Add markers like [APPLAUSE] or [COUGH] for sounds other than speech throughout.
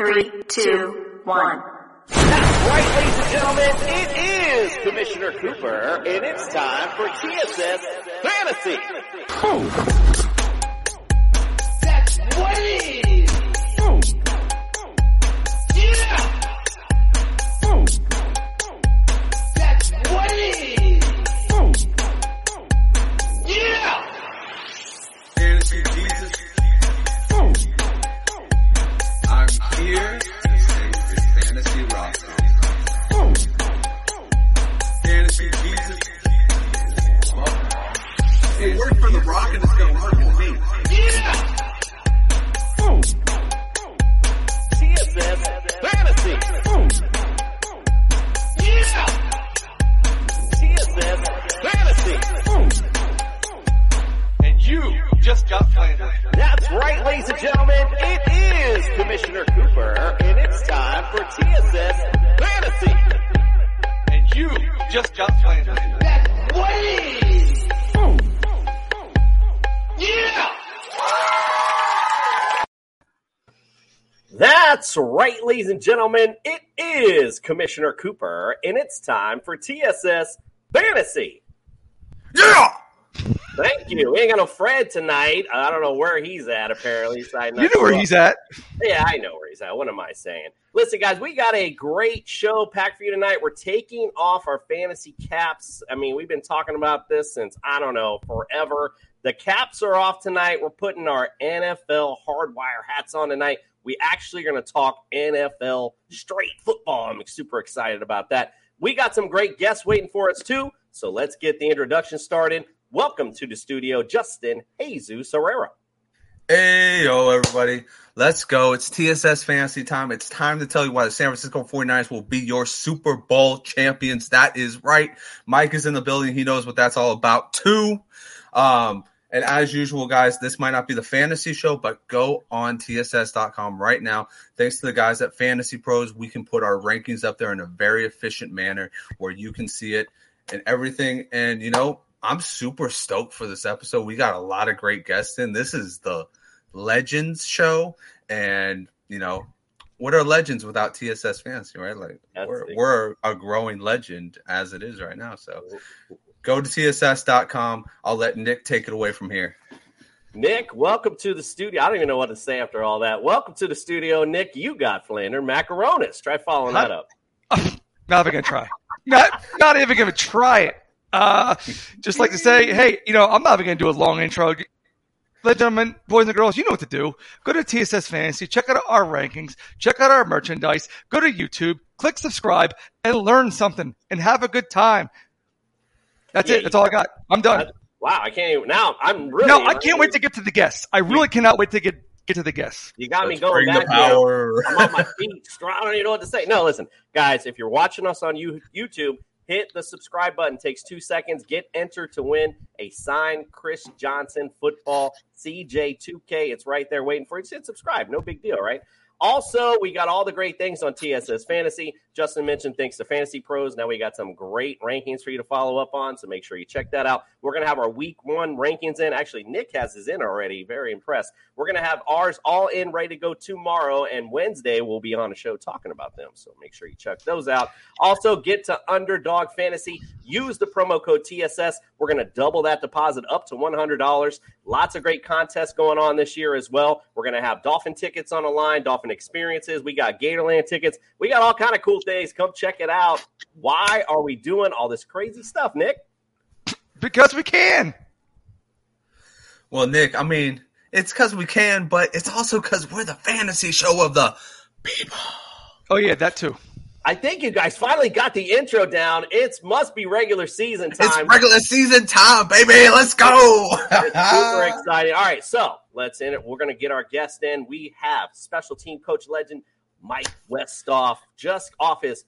Three, two, one. That's right, ladies and gentlemen. It is Commissioner Cooper, and it's time for TSS Fantasy. That's what it is. It worked for The Rock and it's gonna work for me. Yeah. TSS Fantasy. Yeah. TSS Fantasy. And you just got slandered. That's right, ladies and gentlemen. It is Commissioner Cooper, and it's time for TSS Fantasy. And you just got slandered. That's what it is. That's right, ladies and gentlemen. It is Commissioner Cooper, and it's time for TSS Fantasy. Yeah! Thank you. We ain't got no Fred tonight. I don't know where he's at, apparently. So You know where he's at. Yeah, I know where he's at. What am I saying? Listen, guys, we got a great show packed for you tonight. We're taking off our fantasy caps. I mean, we've been talking about this since, I don't know, forever. The caps are off tonight. We're putting our NFL hardwire hats on tonight. We actually are going to talk NFL straight football. I'm super excited about that. We got some great guests waiting for us, too. So let's get the introduction started. Welcome to the studio, Justin Jesus Herrera. Hey, yo, everybody. Let's go. It's TSS fantasy time. It's time to tell you why the San Francisco 49ers will be your Super Bowl champions. That is right. Mike is in the building. He knows what that's all about, too. Um, and as usual, guys, this might not be the fantasy show, but go on TSS.com right now. Thanks to the guys at Fantasy Pros, we can put our rankings up there in a very efficient manner where you can see it and everything. And, you know, I'm super stoked for this episode. We got a lot of great guests in. This is the Legends show. And, you know, what are legends without TSS fantasy, right? Like, That's we're, we're a growing legend as it is right now. So go to TSS.com. I'll let Nick take it away from here. Nick, welcome to the studio. I don't even know what to say after all that. Welcome to the studio, Nick. You got Flander Macaronis. Try following that up. [LAUGHS] Not even gonna try. Not not even gonna try it. Uh, just like to say, hey, you know, I'm not even gonna do a long intro. Ladies and gentlemen, boys and girls, you know what to do. Go to TSS Fantasy, check out our rankings, check out our merchandise, go to YouTube, click subscribe, and learn something and have a good time. That's Yeah, it. That's all I got. I'm done. Wow, I can't even now. I'm really no, I can't wait to get to the guests. I really cannot wait to get get to the guests. You got me Let's going bring the back now. power. I'm on my feet. Strong. I don't even know what to say. No, listen, guys. If you're watching us on you- YouTube, hit the subscribe button. takes two seconds. Get entered to win a signed Chris Johnson football CJ2K. It's right there waiting for you. Just hit subscribe. No big deal, right? Also, we got all the great things on TSS Fantasy. Justin mentioned thanks to Fantasy Pros. Now we got some great rankings for you to follow up on, so make sure you check that out. We're going to have our week one rankings in. Actually, Nick has his in already. Very impressed. We're going to have ours all in, ready to go tomorrow, and Wednesday we'll be on a show talking about them. So make sure you check those out. Also, get to Underdog Fantasy. Use the promo code TSS. We're going to double that deposit up to $100. Lots of great contests going on this year as well. We're going to have Dolphin tickets on the line, Dolphin experiences. We got Gatorland tickets. We got all kind of cool things. Come check it out. Why are we doing all this crazy stuff, Nick? Because we can. Well, Nick, I mean, it's because we can, but it's also because we're the fantasy show of the people. Oh yeah, that too. I think you guys finally got the intro down. It must be regular season time. It's time. regular season time, baby. Let's go. Super [LAUGHS] exciting. All right, so let's in it. We're going to get our guest in. We have special team coach legend Mike Westhoff just off his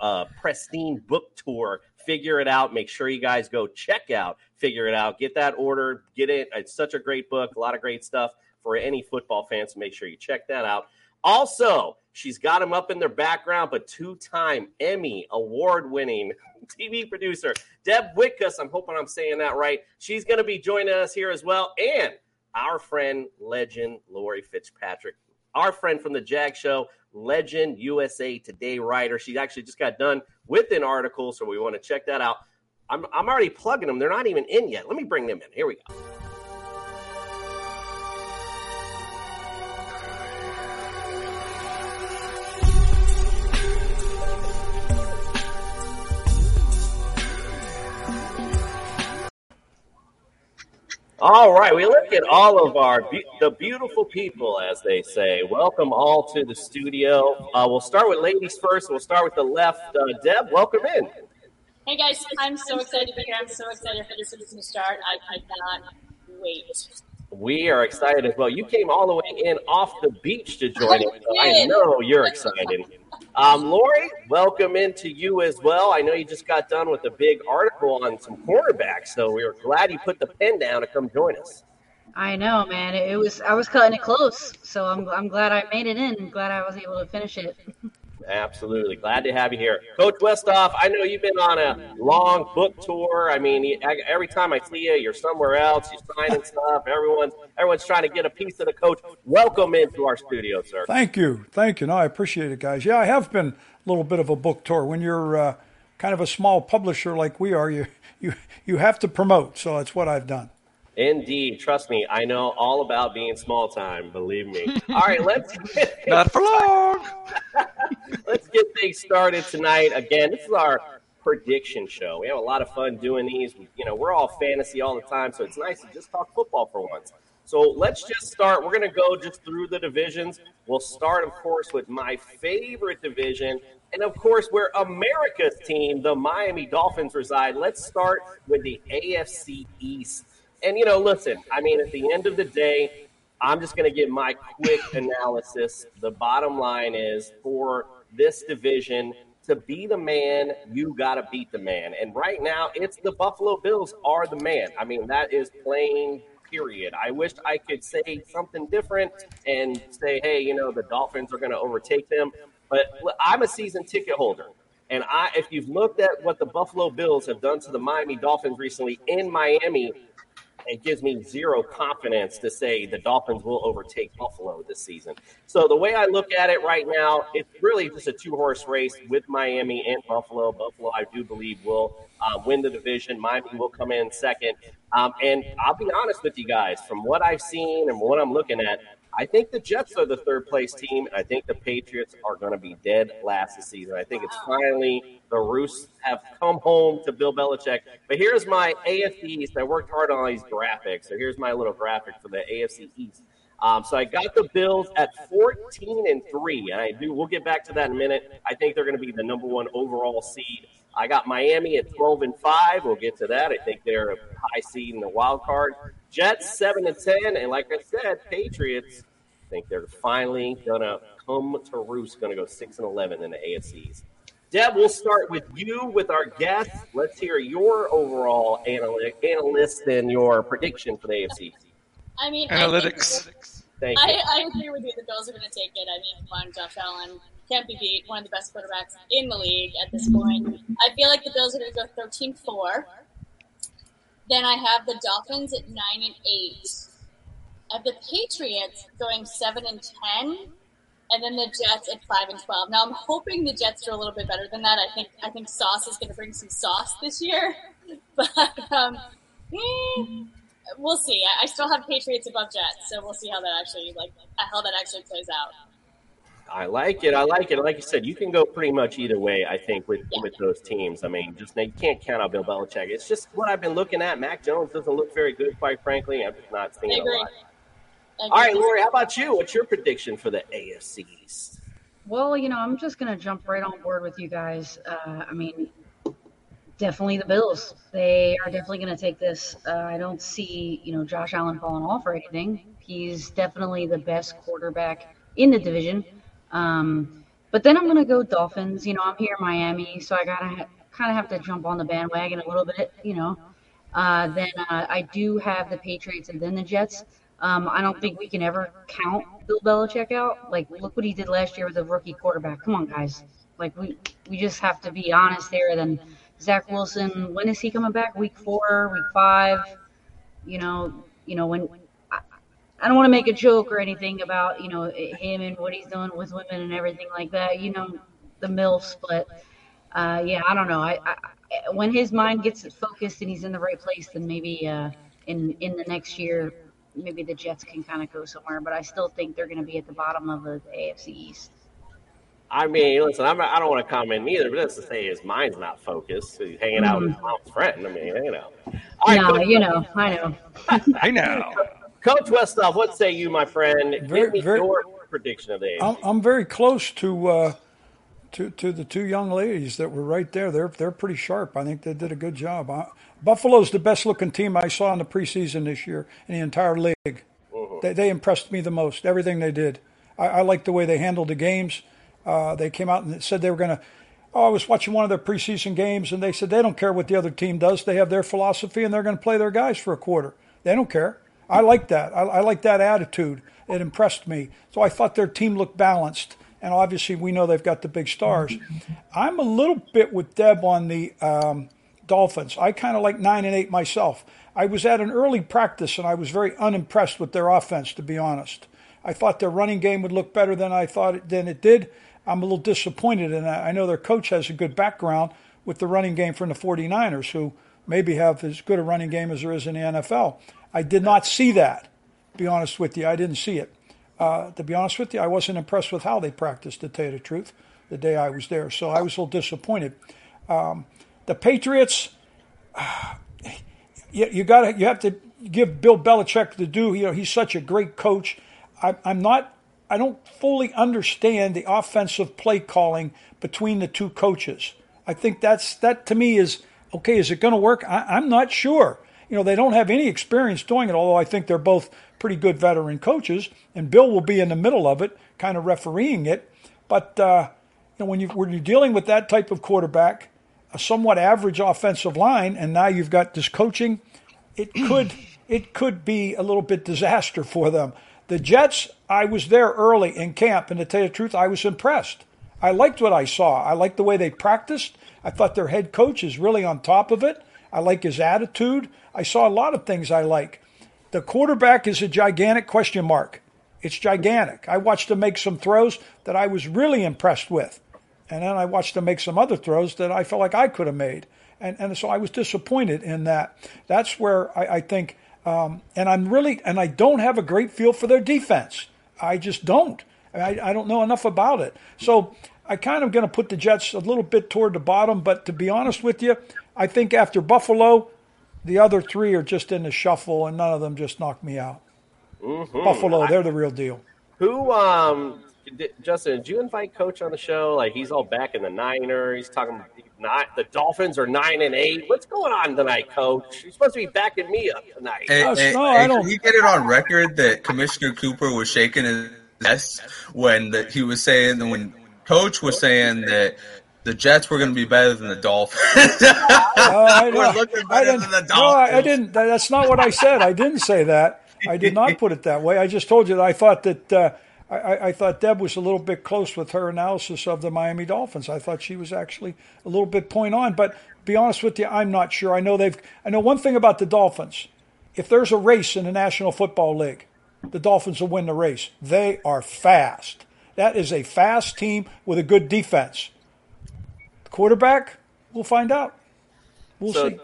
uh, pristine book tour. Figure it out. Make sure you guys go check out Figure It Out. Get that order. Get it. It's such a great book. A lot of great stuff for any football fans. Make sure you check that out. Also, she's got him up in their background, but two-time Emmy award-winning [LAUGHS] TV producer Deb Wickus. I'm hoping I'm saying that right. She's going to be joining us here as well, and our friend, legend Laurie Fitzpatrick, our friend from the Jag Show, legend USA Today writer. She actually just got done with an article, so we want to check that out. I'm, I'm already plugging them. They're not even in yet. Let me bring them in. Here we go. All right, we look at all of our be- the beautiful people, as they say. Welcome all to the studio. Uh, we'll start with ladies first. We'll start with the left. Uh, Deb, welcome in. Hey guys, I'm so excited to be here. I'm so excited for this season to start. I, I cannot wait. We are excited as well. You came all the way in off the beach to join us. So I know you're excited. Um, Laurie, welcome into you as well. I know you just got done with a big article on some cornerbacks, so we are glad you put the pen down to come join us. I know, man. It was I was cutting it close, so I'm I'm glad I made it in. Glad I was able to finish it. [LAUGHS] Absolutely. Glad to have you here. Coach Westhoff, I know you've been on a long book tour. I mean, every time I see you, you're somewhere else. You're signing stuff. Everyone's everyone's trying to get a piece of the coach. Welcome into our studio, sir. Thank you. Thank you. No, I appreciate it, guys. Yeah, I have been a little bit of a book tour. When you're uh, kind of a small publisher like we are, you, you, you have to promote. So that's what I've done. Indeed. Trust me, I know all about being small time. Believe me. [LAUGHS] All right, let's get, [LAUGHS] Not for long. [LAUGHS] let's get things started tonight. Again, this is our prediction show. We have a lot of fun doing these. You know, we're all fantasy all the time, so it's nice to just talk football for once. So let's just start. We're going to go just through the divisions. We'll start, of course, with my favorite division. And of course, where America's team, the Miami Dolphins, reside. Let's start with the AFC East. And, you know, listen, I mean, at the end of the day, I'm just going to give my quick analysis. The bottom line is for this division to be the man, you got to beat the man. And right now, it's the Buffalo Bills are the man. I mean, that is plain period. I wish I could say something different and say, hey, you know, the Dolphins are going to overtake them. But I'm a season ticket holder. And I, if you've looked at what the Buffalo Bills have done to the Miami Dolphins recently in Miami, it gives me zero confidence to say the Dolphins will overtake Buffalo this season. So the way I look at it right now, it's really just a two horse race with Miami and Buffalo. Buffalo, I do believe, will uh, win the division. Miami will come in second. Um, and I'll be honest with you guys, from what I've seen and what I'm looking at, I think the Jets are the third place team, and I think the Patriots are going to be dead last this season. I think it's finally the Roosts have come home to Bill Belichick. But here's my AFC East. I worked hard on all these graphics, so here's my little graphic for the AFC East. Um, so I got the Bills at 14 and three, and I do. We'll get back to that in a minute. I think they're going to be the number one overall seed. I got Miami at 12 and five. We'll get to that. I think they're a high seed in the wild card. Jets seven and ten, and like I said, Patriots think they're finally gonna come to roost, gonna go six and eleven in the AFCs. Deb, we'll start with you with our guest. Let's hear your overall analyst and your prediction for the AFCs. I mean, analytics. I, I, I, agree with you. The Bills are going to take it. I mean, one, Josh Allen can't be beat. One of the best quarterbacks in the league at this point. I feel like the Bills are going to go 13 4. Then I have the Dolphins at 9 and 8 of the Patriots going seven and ten, and then the Jets at five and twelve. Now I'm hoping the Jets are a little bit better than that. I think I think Sauce is going to bring some sauce this year, [LAUGHS] but um, eh, we'll see. I, still have Patriots above Jets, so we'll see how that actually like how that actually plays out. I like it. I like it. Like you said, you can go pretty much either way. I think with yeah. with those teams. I mean, just you can't count out Bill Belichick. It's just what I've been looking at. Mac Jones doesn't look very good, quite frankly. I'm just not seeing a lot. I All right. Laurie, how about you? What's your prediction for the AFC East? Well, you know, I'm just gonna jump right on board with you guys. Uh, I mean, definitely the Bills. They are definitely gonna take this. Uh, I don't see, you know, Josh Allen falling off or anything. He's definitely the best quarterback in the division. Um, but then I'm gonna go Dolphins. You know, I'm here in Miami, so I gotta ha- kind of have to jump on the bandwagon a little bit. You know, uh, then uh, I do have the Patriots and then the Jets. Um, I don't think we can ever count Bill Belichick out. Like, look what he did last year with a rookie quarterback. Come on, guys. Like, we we just have to be honest there. Then Zach Wilson, when is he coming back? Week four, week five. You know, you know when. I, don't want to make a joke or anything about you know him and what he's doing with women and everything like that. You know, the milfs, but uh, yeah, I don't know. I, I when his mind gets focused and he's in the right place, then maybe uh, in in the next year, maybe the Jets can kind of go somewhere. But I still think they're going to be at the bottom of the AFC East. I mean, listen, I'm, I don't want to comment either, but let's just say his mind's not focused. He's hanging out with his mom's friend. I mean, you know. All right, no, Coach- you know, I know. [LAUGHS] I know. Coach Westhoff, what say you, my friend? Very- Give me very- your prediction of the AFC. I'm, I'm very close to uh, to to the two young ladies that were right there. They're they're pretty sharp. I think they did a good job. Uh, Buffalo's the best looking team I saw in the preseason this year in the entire league. They, they impressed me the most. Everything they did. I, I liked the way they handled the games. Uh, they came out and said they were going to. Oh, I was watching one of their preseason games, and they said they don't care what the other team does. They have their philosophy, and they're going to play their guys for a quarter. They don't care. I like that. I, I like that attitude. It impressed me. So I thought their team looked balanced, and obviously we know they've got the big stars. I'm a little bit with Deb on the um, Dolphins. I kind of like nine and eight myself. I was at an early practice, and I was very unimpressed with their offense, to be honest. I thought their running game would look better than I thought it, than it did. I'm a little disappointed in that. I know their coach has a good background with the running game from the 49ers, who maybe have as good a running game as there is in the NFL. I did not see that. To be honest with you, I didn't see it. Uh, to be honest with you, I wasn't impressed with how they practiced. To tell you the truth, the day I was there, so I was a little disappointed. Um, the Patriots, [SIGHS] you, you got you have to give Bill Belichick the due. You know, he's such a great coach. I, I'm not. I don't fully understand the offensive play calling between the two coaches. I think that's that to me is okay. Is it going to work? I, I'm not sure. You know, they don't have any experience doing it. Although I think they're both pretty good veteran coaches, and Bill will be in the middle of it, kind of refereeing it. But uh, you know, when you when you're dealing with that type of quarterback, a somewhat average offensive line, and now you've got this coaching, it [CLEARS THROAT] could it could be a little bit disaster for them. The Jets, I was there early in camp, and to tell you the truth, I was impressed. I liked what I saw. I liked the way they practiced. I thought their head coach is really on top of it. I like his attitude. I saw a lot of things I like. The quarterback is a gigantic question mark. It's gigantic. I watched him make some throws that I was really impressed with. And then I watched him make some other throws that I felt like I could have made. And, and so I was disappointed in that. That's where I, I think, um, and I'm really, and I don't have a great feel for their defense. I just don't. I, I don't know enough about it. So I kind of going to put the Jets a little bit toward the bottom. But to be honest with you, I think after Buffalo, the other three are just in the shuffle, and none of them just knocked me out. Mhm. Buffalo, they're the real deal. Who, um, did, Justin, did you invite Coach on the show? Like he's all back in the Niner. He's talking not the Dolphins are nine and eight. What's going on tonight, Coach? You're supposed to be backing me up tonight. Hey, Oh, hey, no, hey, I don't- can we get it on record that Commissioner Cooper was shaking his yes when the, he was saying when Coach was saying that the Jets were going to be better than the Dolphins. [LAUGHS] Oh, I, We're looking better didn't, than the no, I, I didn't. That's not what I said. I didn't say that. I did not put it that way. I just told you that I thought that uh, I, I- I thought Deb was a little bit close with her analysis of the Miami Dolphins. I thought she was actually a little bit point on. But be honest with you, I'm not sure. I know they've. I know one thing about the Dolphins. If there's a race in the National Football League, the Dolphins will win the race. They are fast. That is a fast team with a good defense. Quarterback, we'll find out. We'll so, see.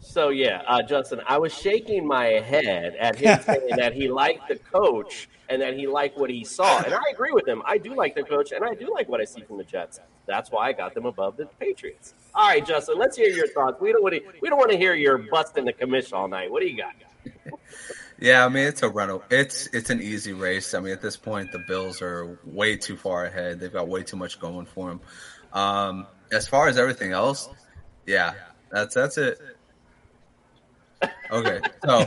so yeah, uh, Justin, I was shaking my head at him [LAUGHS] saying that he liked the coach and that he liked what he saw, and I agree with him. I do like the coach, and I do like what I see from the Jets. That's why I got them above the Patriots. All right, Justin, let's hear your thoughts. We don't want to. We don't want to hear your busting the commission all night. What do you got? Yeah, I mean it's a rental. It's it's an easy race. I mean at this point the Bills are way too far ahead. They've got way too much going for them. Um, as far as everything else, yeah, that's that's it. Okay, so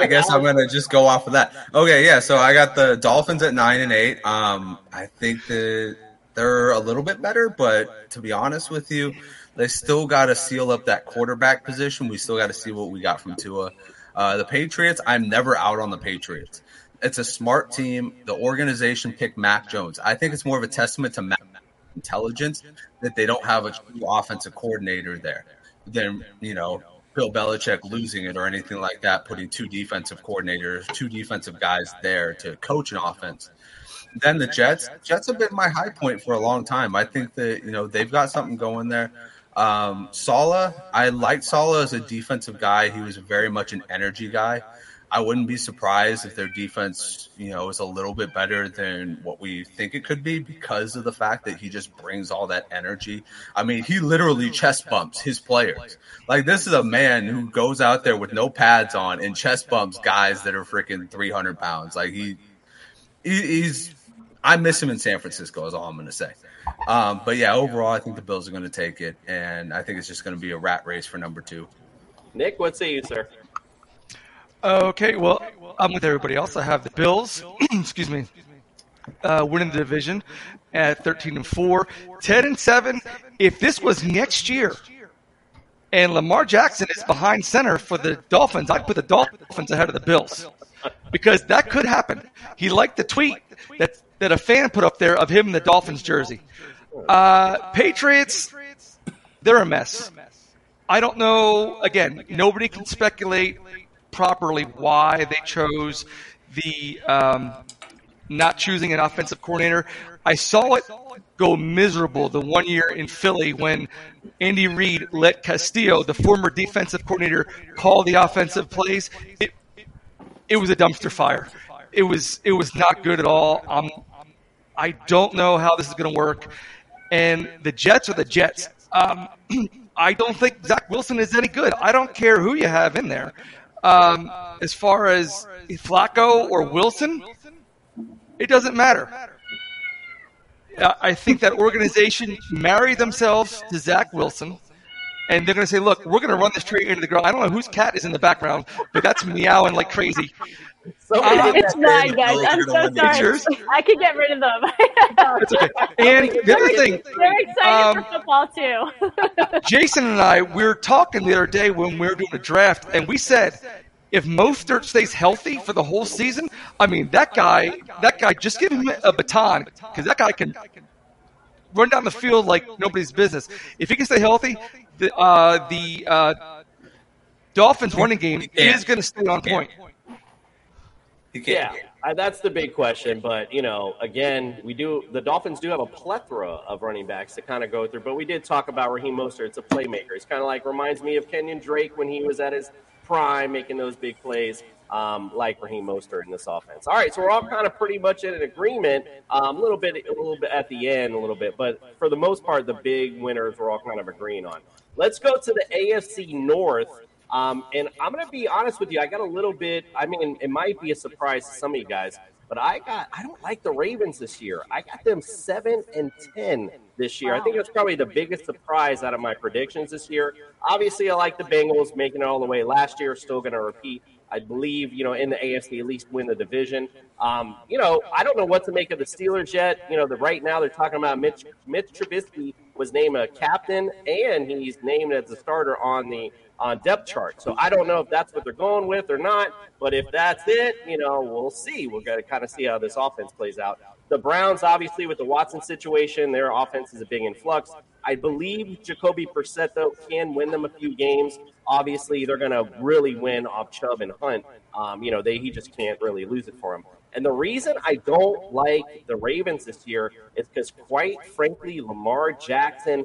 I guess I'm gonna just go off of that. Okay, yeah. So I got the Dolphins at nine and eight. Um, I think that they're a little bit better, but to be honest with you, they still got to seal up that quarterback position. We still got to see what we got from Tua. Uh, the Patriots, I'm never out on the Patriots. It's a smart team. The organization picked Mac Jones. I think it's more of a testament to Mac intelligence that they don't have a true offensive coordinator there. Then, you know Bill Belichick losing it or anything like that, putting two defensive coordinators, two defensive guys there to coach an offense. Then the Jets, Jets have been my high point for a long time. I think that you know they've got something going there. Um, Saleh, I liked Saleh as a defensive guy. He was very much an energy guy. I wouldn't be surprised if their defense, you know, is a little bit better than what we think it could be because of the fact that he just brings all that energy. I mean, he literally chest bumps his players. Like this is a man who goes out there with no pads on and chest bumps guys that are freaking 300 pounds. Like he, he he's, I miss him in San Francisco is all I'm going to say. Um, but yeah, overall, I think the Bills are going to take it, and I think it's just going to be a rat race for number two. Nick, what say you, sir? Okay, well, I'm with everybody else. I have the Bills, [CLEARS THROAT] excuse me, uh, winning the division at 13 and 4, 10 and 7. If this was next year and Lamar Jackson is behind center for the Dolphins, I'd put the Dolphins ahead of the Bills because that could happen. He liked the tweet that, that a fan put up there of him in the Dolphins jersey. Uh, Patriots, they're a mess. I don't know. Again, nobody can speculate properly why they chose the um, not choosing an offensive coordinator. I saw it go miserable the one year in Philly when Andy Reid let Castillo, the former defensive coordinator, call the offensive plays. It, it was a dumpster fire. It was it was not good at all. Um, I don't know how this is going to work. And the Jets are the Jets. Um, [CLEARS THROAT] I don't think Zach Wilson is any good. I don't care who you have in there. Um, as far as Flacco or Wilson, it doesn't matter. Uh, I think that organization married themselves to Zach Wilson, and they're going to say, "Look, we're going to run this tree into the ground." I don't know whose cat is in the background, but that's meowing like crazy. Uh, it's mine, guys. I'm so sorry. yours? I could get rid of them. [LAUGHS] It's okay. And the other thing, They're excited Um, for football too. [LAUGHS] Jason and I, we were talking the other day when we were doing a draft, and we said if Mostert stays healthy for the whole season, I mean that guy, that guy, just give him a baton because that guy can run down the field like nobody's business. If he can stay healthy, the uh, the uh, Dolphins running game is going to stay on point. Yeah, I, that's the big question. But you know, again, we do the Dolphins do have a plethora of running backs to kind of go through. But we did talk about Raheem Mostert. It's a playmaker. It's kind of like reminds me of Kenyan Drake when he was at his prime, making those big plays. Um, like Raheem Mostert in this offense. All right, so we're all kind of pretty much in an agreement. Um, a little bit, a little bit at the end, a little bit, but for the most part, the big winners we're all kind of agreeing on. Let's go to the AFC North. Um, and I'm going to be honest with you. I got a little bit. I mean, it might be a surprise to some of you guys, but I got. I don't like the Ravens this year. I got them seven and ten this year. I think it's probably the biggest surprise out of my predictions this year. Obviously, I like the Bengals making it all the way last year. Still going to repeat. I believe, you know, in the AFC, at least win the division. Um, you know, I don't know what to make of the Steelers yet. You know, the right now they're talking about Mitch, Mitch Trubisky was named a captain and he's named as a starter on the on depth chart. So I don't know if that's what they're going with or not. But if that's it, you know, we'll see. We're going to kind of see how this offense plays out. The Browns, obviously, with the Watson situation, their offense is a big influx. I believe Jacoby Brissett, though, can win them a few games. Obviously, they're going to really win off Chubb and Hunt. Um, you know, they he just can't really lose it for him. And the reason I don't like the Ravens this year is because, quite frankly, Lamar Jackson,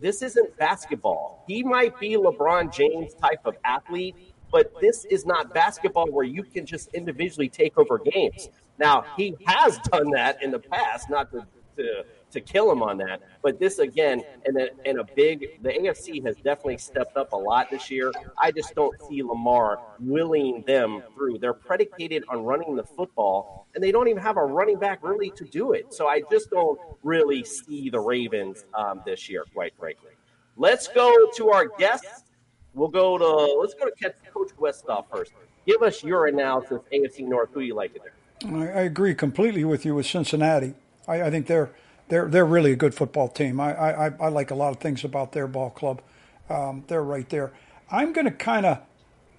this isn't basketball. He might be LeBron James type of athlete, but this is not basketball where you can just individually take over games. Now, he has done that in the past, not to, to to kill him on that. But this again, and a, and a big, the AFC has definitely stepped up a lot this year. I just don't see Lamar willing them through. They're predicated on running the football, and they don't even have a running back really to do it. So I just don't really see the Ravens um, this year, quite frankly. Let's go to our guests. We'll go to let's go to catch Coach Westhoff first. Give us your analysis, AFC North. Who you like it there? I, I agree completely with you with Cincinnati. I, I think they're they're they're really a good football team. I I, I like a lot of things about their ball club. Um, they're right there. I'm going to kind of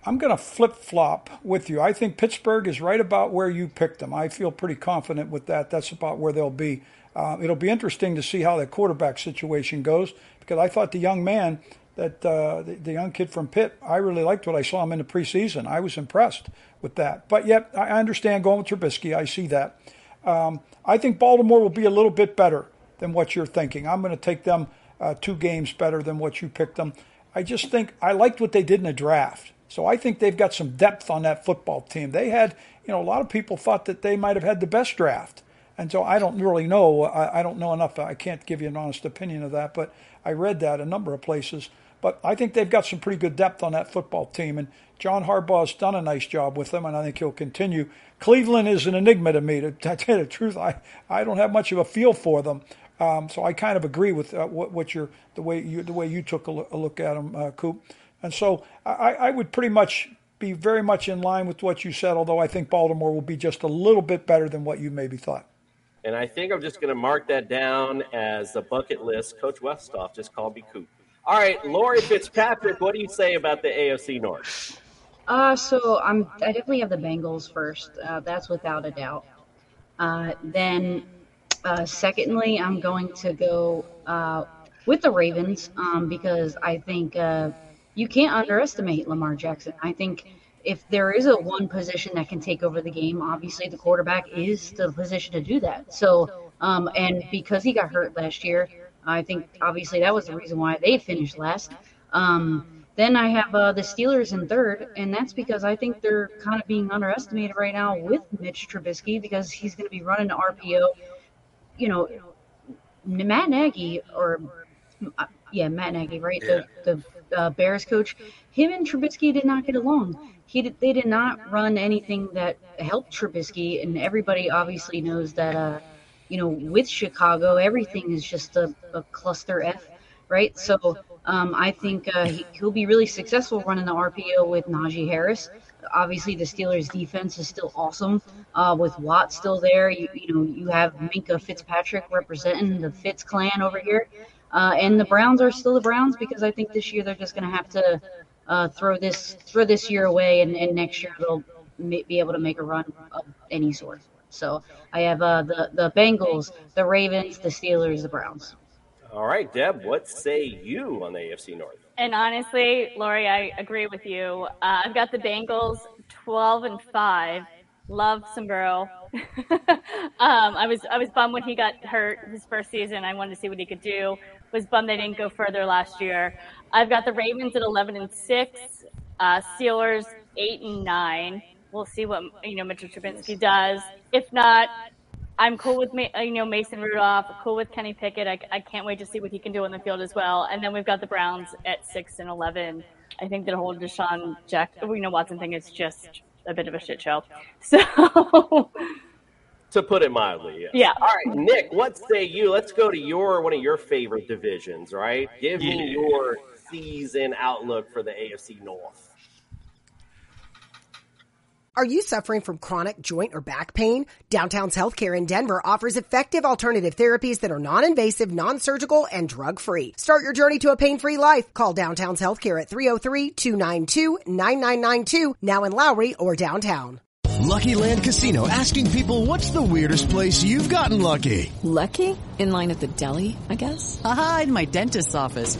I'm going to flip flop with you. I think Pittsburgh is right about where you picked them. I feel pretty confident with that. That's about where they'll be. Uh, it'll be interesting to see how the quarterback situation goes because I thought the young man that uh, the, the, young kid from Pitt, I really liked what I saw him in the preseason. I was impressed with that. But yet, I understand going with Trubisky. I see that. Um, I think Baltimore will be a little bit better than what you're thinking. I'm going to take them uh, two games better than what you picked them. I just think I liked what they did in the draft. So I think they've got some depth on that football team. They had, you know, a lot of people thought that they might have had the best draft. And so I don't really know. I, I don't know enough. I can't give you an honest opinion of that, but I read that a number of places. But I think they've got some pretty good depth on that football team. And John Harbaugh's done a nice job with them, and I think he'll continue. Cleveland is an enigma to me. To, to tell you the truth, I, I don't have much of a feel for them. Um, so I kind of agree with uh, what, what you're, the way you the way you took a look, a look at them, uh, Coop. And so I, I would pretty much be very much in line with what you said. Although I think Baltimore will be just a little bit better than what you maybe thought. And I think I'm just going to mark that down as a bucket list. Coach Westhoff just called me Coop. All right, Laurie Fitzpatrick, what do you say about the AFC North? Uh, so I'm I definitely have the Bengals first. Uh, that's without a doubt. Uh, then, uh, secondly, I'm going to go uh, with the Ravens um, because I think uh, you can't underestimate Lamar Jackson. I think if there is a one position that can take over the game, obviously the quarterback is the position to do that. So, um, and because he got hurt last year, I think obviously that was the reason why they finished last. Um, then I have uh, the Steelers in third, and that's because I think they're kind of being underestimated right now with Mitch Trubisky because he's going to be running RPO. You know, Matt Nagy or uh, yeah, Matt Nagy, right? Yeah. The the uh, Bears coach. Him and Trubisky did not get along. He did, they did not run anything that helped Trubisky, and everybody obviously knows that. Uh, you know, with Chicago, everything is just a, a cluster F, right? So um, I think uh, he, will be really successful running the RPO with Najee Harris. Obviously, the Steelers' defense is still awesome. Uh, with Watt still there, you, you know you have Minkah Fitzpatrick representing the Fitz clan over here, uh, and the Browns are still the Browns because I think this year they're just going to have to uh, throw this throw this year away, and, and next year they'll be able to make a run of any sort. So I have uh, the the Bengals, the Ravens, the Steelers, the Browns. All right, Deb, what say you on the AFC North? And honestly, Laurie, I agree with you. Uh, I've got the Bengals 12 and 5. Love Burrow. [LAUGHS] um, I was I was bummed when he got hurt his first season. I wanted to see what he could do. Was bummed they didn't go further last year. I've got the Ravens at 11 and 6. Uh, Steelers 8 and 9 we'll see what you know Mitchell Trubisky does. If not, I'm cool with you know Mason Rudolph, cool with Kenny Pickett. I, I can't wait to see what he can do on the field as well. And then we've got the Browns at six and eleven. I think that whole Deshaun Jack, you know Watson thing is just a bit of a shit show. [LAUGHS] So. to put it mildly, yes. yeah. All right, Nick, what say you? Let's go to your one of your favorite divisions, right? Give yeah. me your season outlook for the AFC North. Are you suffering from chronic joint or back pain? Downtown's Healthcare in Denver offers effective alternative therapies that are non-invasive, non-surgical, and drug-free. Start your journey to a pain-free life. Call Downtown's Healthcare at 303-292-9992, now in Lowry or downtown. Lucky Land Casino asking people what's the weirdest place you've gotten lucky? Lucky? In line at the deli, I guess? Aha, in my dentist's office.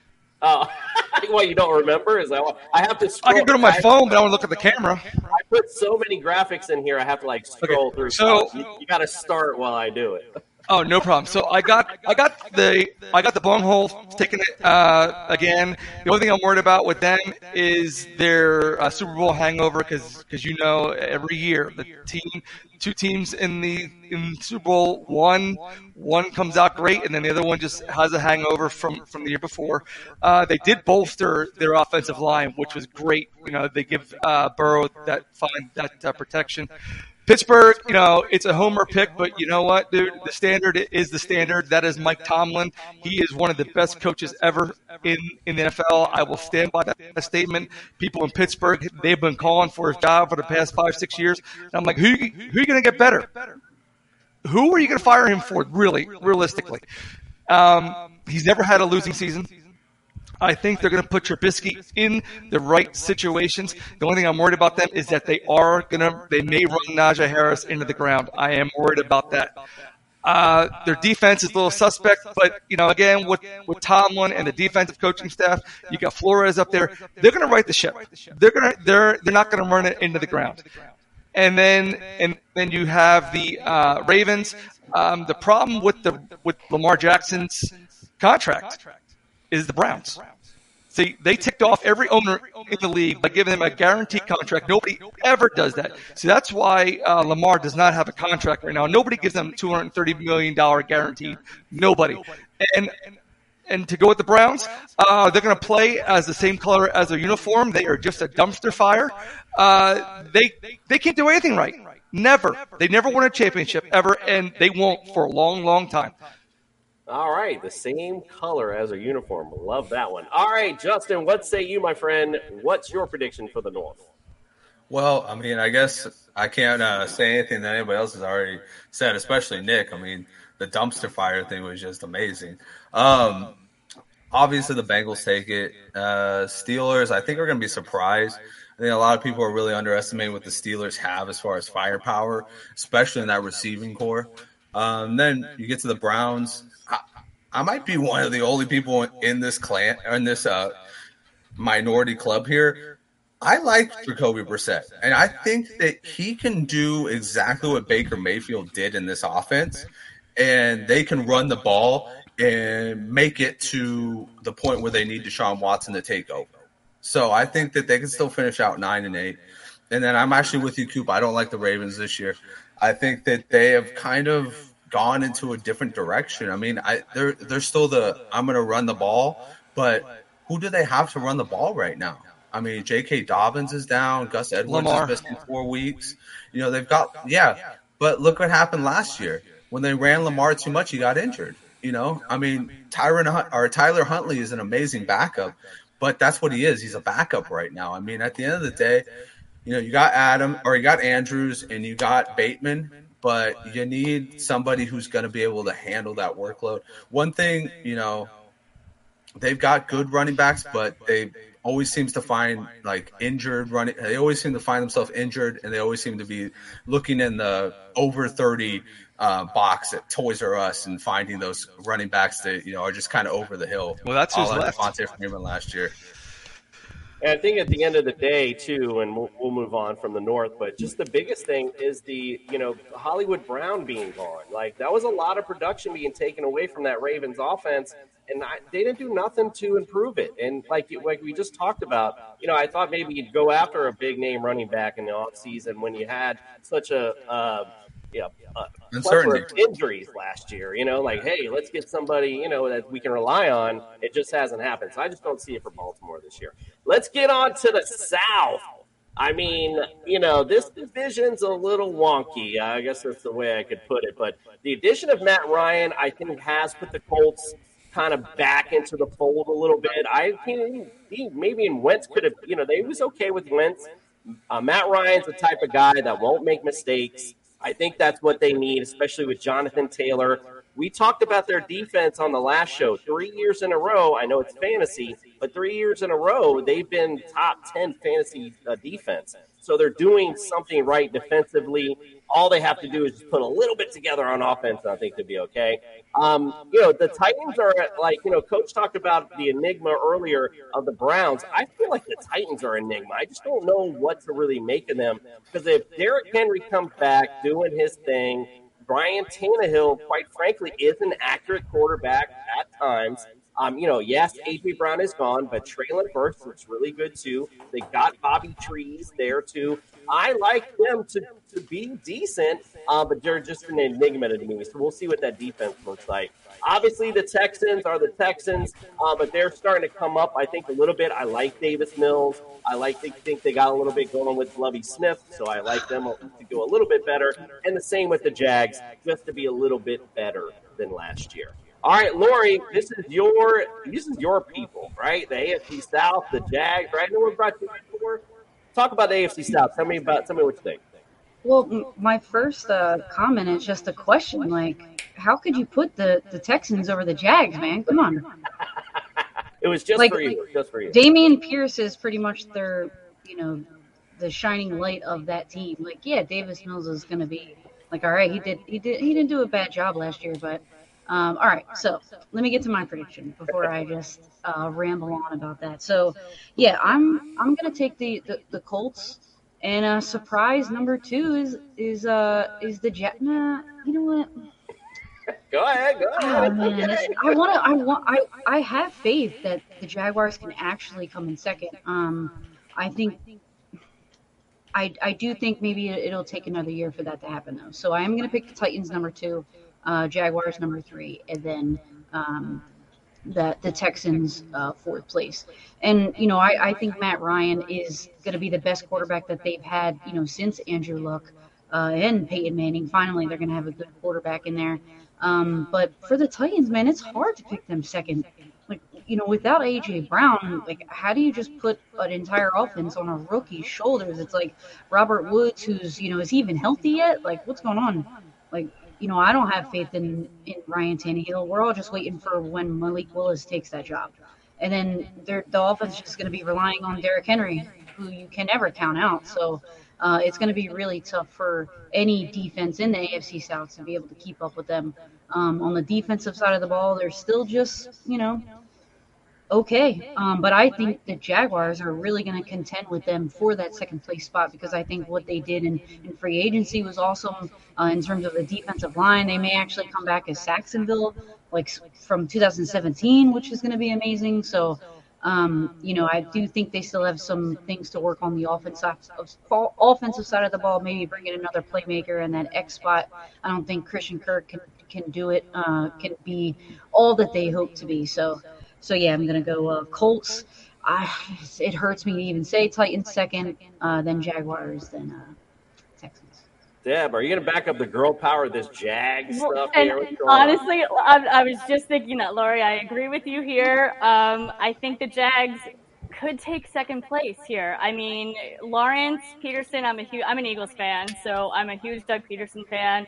Oh, [LAUGHS] well, you don't remember? Is that what? I have to I scroll. can go to my I- phone, but I want to look at the camera. I put so many graphics in here. I have to like scroll through. so- you, you got to start while I do it. Oh, no problem. So I got I got the I got the bunghole taking it uh, again. The only thing I'm worried about with them is their uh, Super Bowl hangover because you know every year the team two teams in the in Super Bowl one one comes out great and then the other one just has a hangover from from the year before. Uh, they did bolster their offensive line, which was great. You know they give uh, Burrow that fine that uh, protection. Pittsburgh, you know, it's a homer pick, but you know what, dude? The standard is the standard. That is Mike Tomlin. He is one of the best coaches ever in, in the NFL. I will stand by that statement. People in Pittsburgh, they've been calling for his job for the past five, six years. And I'm like, who, who are you going to get better? Who are you going to fire him for, really, realistically? Um, he's never had a losing season. I think they're going to put Trubisky in the right situations. The only thing I'm worried about them is that they are going to, they may run Najee Harris into the ground. I am worried about that. Uh, their defense is a little suspect, but you know, again, with with Tomlin and the defensive coaching staff, you got Flores up there. They're going to right the ship. They're going to they're they're not going to run it into the ground. And then and then you have the uh, Ravens. Um, the problem with the with Lamar Jackson's contract is the Browns. See, they ticked off every owner in the league by giving them a guaranteed contract. Nobody ever does that. So that's why uh, Lamar does not have a contract right now. Nobody gives them $230 million guaranteed. Nobody. And and to go with the Browns, uh, they're going to play as the same color as their uniform. They are just a dumpster fire. Uh, they they can't do anything right. Never. They never won a championship ever, and they won't for a long, long time. All right, the same color as our uniform. Love that one. All right, Justin, what say you, my friend? What's your prediction for the North? Well, I mean, I guess I can't uh, say anything that anybody else has already said, especially Nick. I mean, the dumpster fire thing was just amazing. Um, obviously, the Bengals take it. Uh, Steelers, I think, are going to be surprised. I think a lot of people are really underestimating what the Steelers have as far as firepower, especially in that receiving corps. Um, then you get to the Browns. I, I might be one of the only people in this clan, in this uh, minority club here. I like Jacoby Brissett, and I think that he can do exactly what Baker Mayfield did in this offense, and they can run the ball and make it to the point where they need Deshaun Watson to take over. So I think that they can still finish out nine and eight. And then I'm actually with you, Coop. I don't like the Ravens this year. I think that they have kind of gone into a different direction. I mean, I they're they're still the I'm going to run the ball, but who do they have to run the ball right now? I mean, J.K. Dobbins is down. Gus Edwards Lamar. is missing four weeks. You know, they've got yeah, but look what happened last year when they ran Lamar too much. He got injured. You know, I mean, Tyron Hunt, or Tyler Huntley is an amazing backup, but that's what he is. He's a backup right now. I mean, at the end of the day, you know, you got Adam or you got Andrews and you got Bateman, but you need somebody who's going to be able to handle that workload. One thing, you know, they've got good running backs, but they always seems to find like injured running. They always seem to find themselves injured, and they always seem to be looking in the over thirty uh, box at Toys R Us and finding those running backs that you know are just kind of over the hill. Well, that's who's left. Devonta Freeman last year. And I think at the end of the day, too, and we'll, we'll move on from the North, but just the biggest thing is the, you know, Hollywood Brown being gone. Like, that was a lot of production being taken away from that Ravens offense, and I, they didn't do nothing to improve it. And like, like we just talked about, you know, I thought maybe you'd go after a big name running back in the offseason when you had such a, uh, you know, uh, Uncertainty. injuries last year. You know, like hey, let's get somebody you know that we can rely on. It just hasn't happened. So I just don't see it for Baltimore this year. Let's get on to the South. I mean, you know, this division's a little wonky. I guess that's the way I could put it. But the addition of Matt Ryan, I think, has put the Colts kind of back into the fold a little bit. I think he, maybe in Wentz could have, you know, they was okay with Wentz. Uh, Matt Ryan's the type of guy that won't make mistakes. I think that's what they need, especially with Jonathan Taylor. We talked about their defense on the last show. Three years in a row, I know it's fantasy, but three years in a row, they've been top 10 fantasy uh, defense. So they're doing something right defensively. All they have to do is just put a little bit together on offense, and I think to be okay. Um, you know, the Titans are like, you know, Coach talked about the enigma earlier of the Browns. I feel like the Titans are enigma. I just don't know what to really make of them because if Derrick Henry comes back doing his thing, Ryan Tannehill, quite frankly, is an accurate quarterback at times. Um, you know, yes, AJ Brown is gone, but Treylon Burks looks really good too. They got Bobby Trees there too. I like them to, to be decent, uh, but they're just an enigma to me. So we'll see what that defense looks like. Obviously, the Texans are the Texans, uh, but they're starting to come up. I think a little bit. I like Davis Mills. I like to think they got a little bit going with Lovie Smith, so I like them to [SIGHS] go a little bit better. And the same with the Jags, just to be a little bit better than last year. All right, Laurie, this is your this is your people, right? The AFC South, the Jags, right? No one brought you before. Talk about the AFC South. Tell me about tell me what you think. Well, my first uh, comment is just a question. Like, how could you put the, the Texans over the Jags, man? Come on. [LAUGHS] It was just Like- for you. Just for you. Dameon Pierce is pretty much their, you know, the shining light of that team. Like, yeah, Davis Mills is going to be like, all right, he did, he did, he didn't do a bad job last year, but um, all right. So let me get to my prediction before I just uh, ramble on about that. So, yeah, I'm I'm going to take the, the the Colts, and uh, surprise number two is is uh is the Jet. Nah, you know what? Go ahead. Go Oh, ahead. man, it's- I want to. I want. I. I have faith that the Jaguars can actually come in second. Um, I think. I I do think maybe it- it'll take another year for that to happen though. So I am going to pick the Titans number two, uh, Jaguars number three, and then um, the the Texans uh, fourth place. And you know, I, I think Matt Ryan is going to be the best quarterback that they've had, you know, since Andrew Luck uh, and Peyton Manning. Finally, they're going to have a good quarterback in there. Um, but for the Titans, man, it's hard to pick them second. Like you know, without AJ Brown, like how do you just put an entire offense on a rookie's shoulders? It's like Robert Woods, who's you know, is he even healthy yet? Like what's going on? Like you know, I don't have faith in in Ryan Tannehill. We're all just waiting for when Malik Willis takes that job, and then the offense is just going to be relying on Derrick Henry, who you can never count out. So. Uh, it's going to be really tough for any defense in the AFC South to be able to keep up with them. Um, on the defensive side of the ball, they're still just, you know, okay. Um, but I think the Jaguars are really going to contend with them for that second place spot because I think what they did in, in free agency was awesome uh, in terms of the defensive line. They may actually come back as Sacksonville, like from 2017, which is going to be amazing. So, um, you know, I do think they still have some things to work on the offensive offensive side of the ball. Maybe bring in another playmaker and that X spot. I don't think Christian Kirk can can do it. Uh, can be all that they hope to be. So, so yeah, I'm gonna go uh, Colts. I, it hurts me to even say Titans second, uh, then Jaguars, then uh, Texans. Deb, are you going to back up the girl power of this Jag stuff And here? What's honestly, I, I was just thinking that, Laurie. I agree with you here. Um, I think the Jags could take second place here. I mean, Lawrence Pederson. I'm a huge. I'm an Eagles fan, so I'm a huge Doug Pederson fan.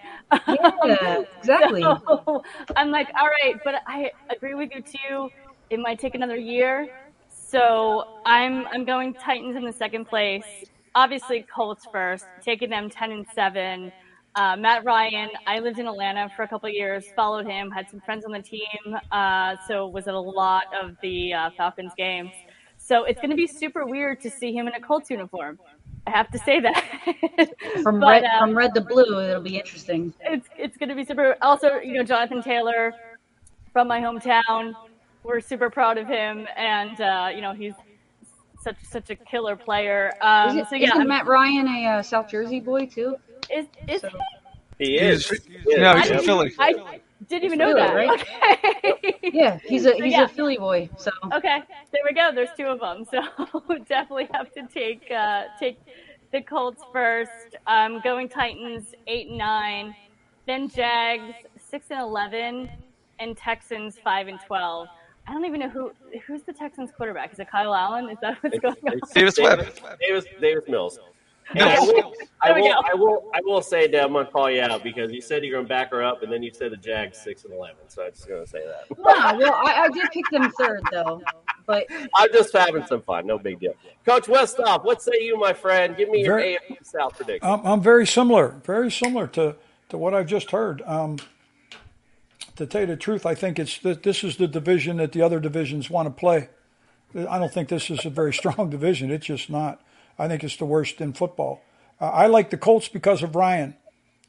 Yeah, [LAUGHS] exactly. So, [LAUGHS] I'm like, all right, but I agree with you too. It might take another year. So I'm I'm going Titans in the second place. Obviously Colts first, taking them ten and seven. Uh, Matt Ryan, I lived in Atlanta for a couple of years, followed him, had some friends on the team, uh, so was at a lot of the uh, Falcons games. So it's going to be super weird to see him in a Colts uniform. I have to say that. [LAUGHS] From But, red um, from red to blue, it'll be interesting. it's it's going to be super. Also, you know, Jonathan Taylor from my hometown. We're super proud of him, and uh, you know, he's such such a killer player. Um, Is it, so yeah, isn't I'm- Matt Ryan a uh, South Jersey boy too? is is he? He is. He's- He is. no, he's Yep. from Philly. I didn't even know Philly, that. right? Okay. Yeah, he's a So, he's yeah. a Philly boy. So Okay, there we go. There's two of them, so [LAUGHS] definitely have to take uh, take the Colts first. Um, going Titans eight and nine, then Jags six and eleven, and Texans five and twelve. I don't even know who who's the Texans quarterback. Is it Kyle Allen? Is that what's going on? Davis Webb. Davis, Davis Mills. And Mills. I will, I will. I will, I will say that I'm gonna call you out because you said you're gonna back her up, and then you said the Jags six and eleven. So I'm just gonna say that. Nah, well, I, I did pick them third though, but I'm just having some fun. No big deal. Coach Westhoff, what say you, my friend? Give me your Very- AFC South prediction. I'm, I'm very similar, very similar to, to what I've just heard. Um, to tell you the truth, I think it's th- this is the division that the other divisions want to play. I don't think this is a very [LAUGHS] strong division. It's just not. I think it's the worst in football. Uh, I like the Colts because of Ryan.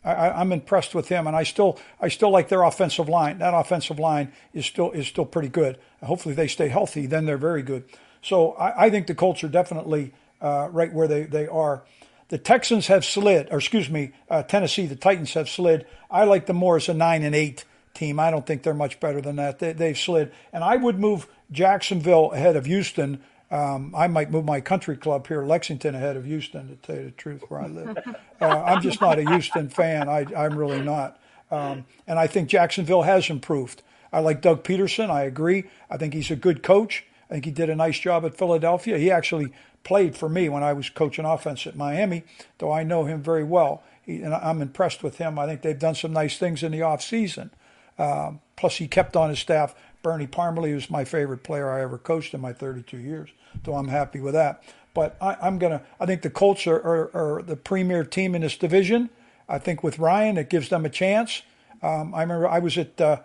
I, I, I'm impressed with him, and I still I still like their offensive line. That offensive line is still is still pretty good. Hopefully they stay healthy, then they're very good. So I, I think the Colts are definitely uh, right where they, they are. The Texans have slid, or excuse me, uh, Tennessee, the Titans have slid. I like them more as a nine and eight team. I don't think they're much better than that. They, they've slid, and I would move Jacksonville ahead of Houston. Um, I might move my country club here, Lexington, ahead of Houston. To tell you the truth, where I live, uh, I'm just not a Houston fan. I, I'm really not, um, and I think Jacksonville has improved. I like Doug Pederson. I agree. I think he's a good coach. I think he did a nice job at Philadelphia. He actually played for me when I was coaching offense at Miami, though I know him very well. He, and I'm impressed with him. I think they've done some nice things in the off season. Um, plus, he kept on his staff Bernie Parmalee, who's my favorite player I ever coached in my 32 years. So I'm happy with that. But I, I'm gonna. I think the Colts are, are, are the premier team in this division. I think with Ryan, it gives them a chance. Um, I remember I was at uh,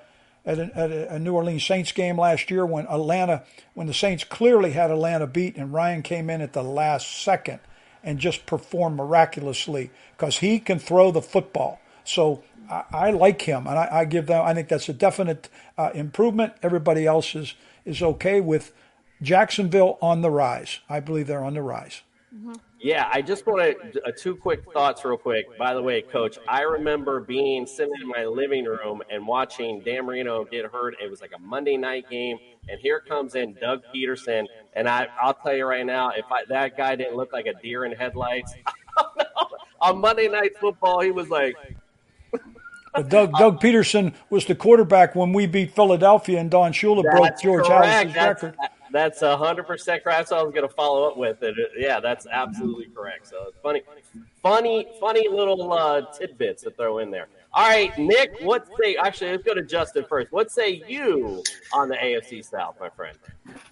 at, a, at a New Orleans Saints game last year when Atlanta, when the Saints clearly had Atlanta beat, and Ryan came in at the last second and just performed miraculously because he can throw the football. So I, I like him, and I, I give them. I think that's a definite uh, improvement. Everybody else is is okay with Jacksonville on the rise. I believe they're on the rise. Yeah, I just want to uh, two quick thoughts, real quick. By the way, Coach, I remember being sitting in my living room and watching Dan Marino get hurt. It was like a Monday night game, and here comes in Doug Pederson. And I, I'll tell you right now, if I, that guy didn't look like a deer in headlights [LAUGHS] on Monday Night Football, he was like, But Doug [LAUGHS] Doug Pederson was the quarterback when we beat Philadelphia, and Don Shula broke George correct. Halas's That's- record. That's a hundred percent correct. That's what I was going to follow up with. It. Yeah, that's absolutely correct. So it's funny, funny, funny little uh, tidbits to throw in there. All right, Nick. What say? Actually, let's go to Justin first. What say you on the AFC South, my friend?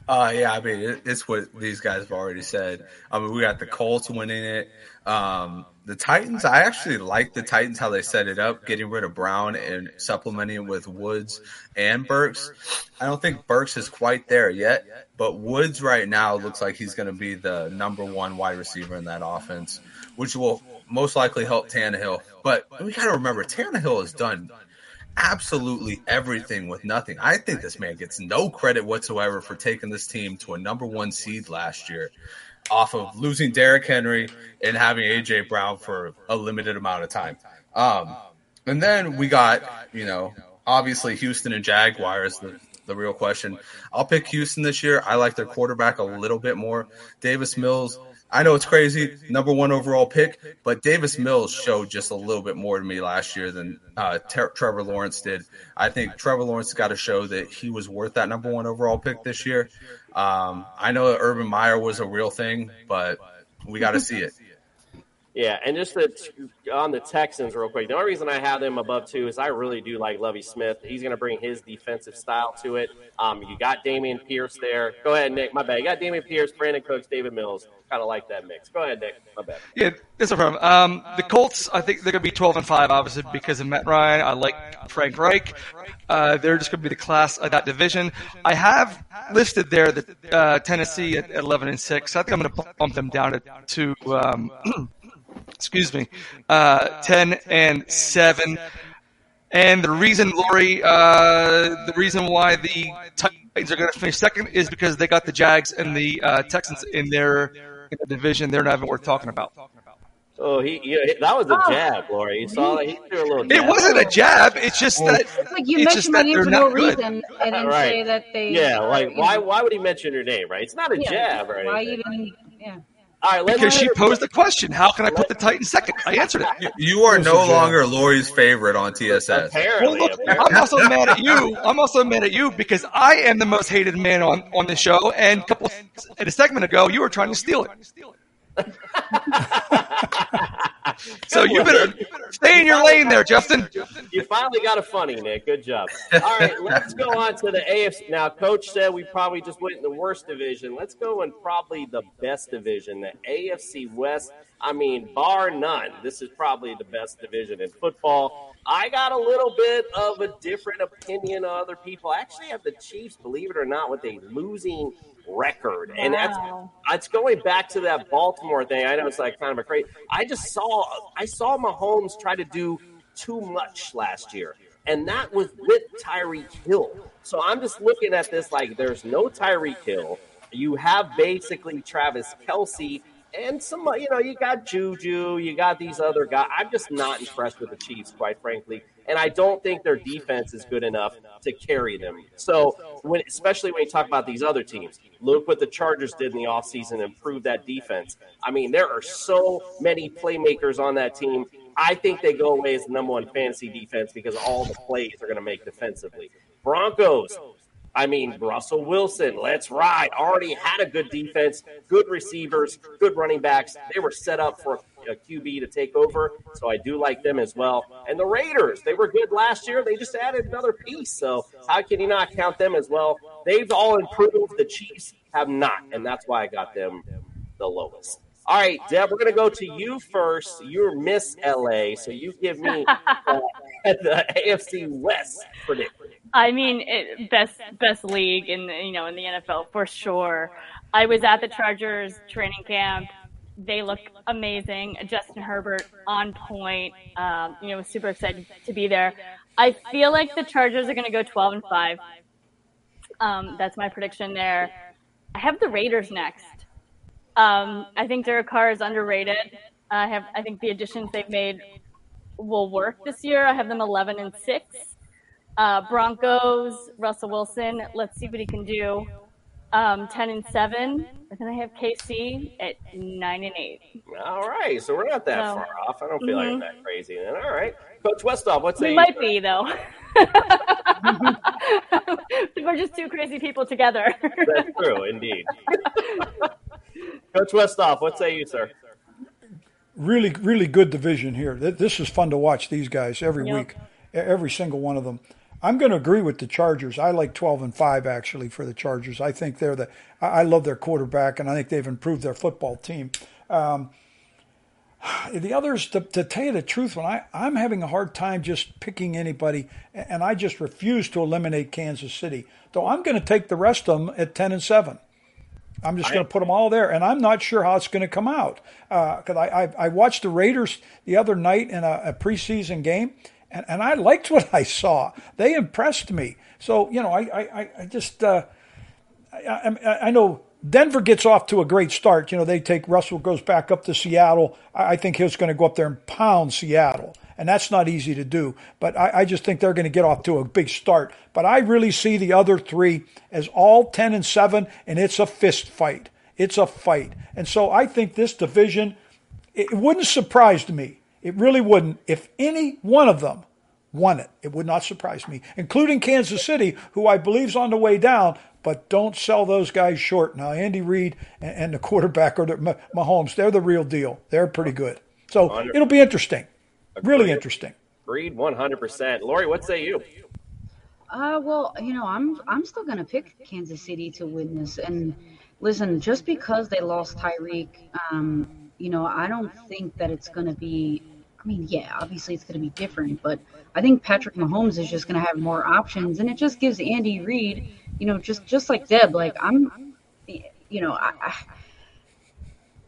Uh, yeah, I mean, it, it's what these guys have already said. I mean, we got the Colts winning it. Um, the Titans, I actually like the Titans how they set it up, getting rid of Brown and supplementing with Woods and Burks. I don't think Burks is quite there yet, but Woods right now looks like he's going to be the number one wide receiver in that offense, which will most likely help Tannehill. But we got to remember, Tannehill has done absolutely everything with nothing. I think this man gets no credit whatsoever for taking this team to a number one seed last year off of losing Derrick Henry and having AJ Brown for a limited amount of time. Um, and then we got, you know, obviously Houston and Jaguars, the, the real question. I'll pick Houston this year. I like their quarterback a little bit more. Davis Mills, I know it's crazy, number one overall pick, but Davis Mills showed just a little bit more to me last year than uh, Ter- Trevor Lawrence did. I think Trevor Lawrence got to show that he was worth that number one overall pick this year. Um, I know that Urban Meyer was a real thing, but we got to see it. Yeah, and just the, on the Texans, real quick. The only reason I have them above two is I really do like Lovie Smith. He's going to bring his defensive style to it. Um, you got Dameon Pierce there. Go ahead, Nick. My bad. You got Dameon Pierce, Brandin Cooks, David Mills. Kind of like that mix. Go ahead, Nick. My bad. Yeah, that's no problem. Um, the Colts, I think they're going to be 12 and 5, obviously, because of Matt Ryan. I like Frank Reich. Uh, they're just going to be the class of that division. I have listed there that uh, Tennessee at 11 and 6. I think I'm going to bump them down to, to um, [CLEARS THROAT] excuse me, uh, 10 and 7. And the reason, Laurie, uh, the reason why the Titans are going to finish second is because they got the Jags and the uh, Texans in their, in the division. They're not even worth talking about. Oh, he, yeah, that was a jab, Laurie. You saw that? He threw a little It wasn't a jab. It's just that It's like you mentioned my name for no not good. reason and then Right. say that they. Yeah, are, like why? Why would he mention your name? Right? It's not a yeah, jab right? Why anything. even? Yeah. All right, Because she posed the question, how can I put the Titans second? I answered it. You are no longer Laurie's favorite on TSS. Well, look, I'm also [LAUGHS] mad at you. I'm also mad at you because I am the most hated man on, on the show, and a couple and a segment ago, you were trying to steal it. [LAUGHS] so you better stay in your lane there, Justin. You finally got a funny, Nick. Good job. All right, let's go on to the AFC. Now, Coach said we probably just went in the worst division. Let's go in probably the best division, the AFC West. I mean, bar none, this is probably the best division in football. I got a little bit of a different opinion of other people. I actually have the Chiefs, believe it or not, with a losing record, and that's Wow. it's going back to that Baltimore thing. I know it's like kind of a crazy. I just saw I saw Mahomes try to do too much last year, and that was with Tyreek Hill. So I'm just looking at this like there's no Tyreek Hill. You have basically Travis Kelce. And some, you know, you got Juju, you got these other guys. I'm just not impressed with the Chiefs, quite frankly, and I don't think their defense is good enough to carry them. So, when, especially when you talk about these other teams, look what the Chargers did in the offseason, improve that defense. I mean, there are so many playmakers on that team. I think they go away as the number one fantasy defense because all the plays are going to make defensively. Broncos, I mean, Russell Wilson, let's ride. Already had a good defense, good receivers, good running backs. They were set up for a QB to take over, so I do like them as well. And the Raiders, they were good last year. They just added another piece, so how can you not count them as well? They've all improved. The Chiefs have not, and that's why I got them the lowest. All right, Deb, we're going to go to you first. You're Miss LA, so you give me uh, [LAUGHS] the AFC West prediction. I mean, it, best best league in the, you know in the NFL for sure. I was at the Chargers training camp. They look amazing. Justin Herbert on point. Um, you know, was super excited to be there. I feel like the Chargers are going to go 12 and five. Um, that's my prediction there. I have the Raiders next. Um, I think Derek Carr is underrated. I have. I think the additions they've made will work this year. I have them 11 and six. Uh, Broncos, Russell Wilson. Let's see what he can do. Um, 10 and seven. And then I have KC at nine and eight. All right, so we're not that No. far off. I don't feel like Mhm. I'm that crazy. Then all right, Coach Westhoff, what's We say? might be though. [LAUGHS] We're just two crazy people together. That's true, indeed. Coach Westhoff, what say you, sir? really, really good division here. This is fun to watch these guys every Yep. week, every single one of them. I'm going to agree with the Chargers. I like 12 and five actually for the Chargers. I think they're the. I love their quarterback, and I think they've improved their football team. Um, the others, to, to tell you the truth, when I I'm having a hard time just picking anybody, and I just refuse to eliminate Kansas City. Though I'm going to take the rest of them at 10 and seven. I'm just going to put them all there, and I'm not sure how it's going to come out because I, I I watched the Raiders the other night in a, a preseason game, and, and I liked what I saw. They impressed me. So you know, I I, I- just uh, I, I, I know Denver gets off to a great start. You know, they take Russell goes back up to Seattle. I, think he's going to go up there and pound Seattle, and that's not easy to do. But I, I just think they're going to get off to a big start. But I really see the other three as all ten and seven, and it's a fist fight. It's a fight, and so I think this division. It wouldn't surprise me. It really wouldn't if any one of them won it. It would not surprise me, including Kansas City, who I believe is on the way down. But don't sell those guys short. Now, Andy Reid and, and the quarterback or the, Mah- Mahomes, they're the real deal. They're pretty good. So Wonderful. it'll be interesting. Really interesting. Agreed, one hundred percent. Laurie, what say you? Uh, well, you know, I'm I'm still gonna pick Kansas City to win this. And listen, just because they lost Tyreek, um, you know, I don't think that it's gonna be. I mean, yeah, obviously it's gonna be different, but I think Patrick Mahomes is just gonna have more options, and it just gives Andy Reid, you know, just just like Deb, like I'm, you know. I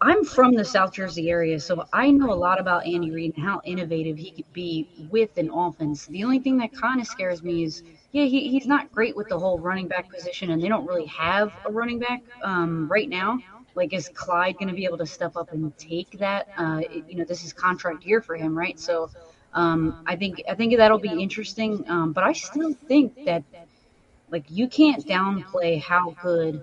I'm from the South Jersey area, so I know a lot about Andy Reid and how innovative he could be with an offense. The only thing that kind of scares me is, yeah, he, he's not great with the whole running back position, and they don't really have a running back um, right now. Like, is Clyde going to be able to step up and take that? Uh, you know, this is contract year for him, right? So, um, I think I think that'll be interesting. Um, but I still think that like you can't downplay how good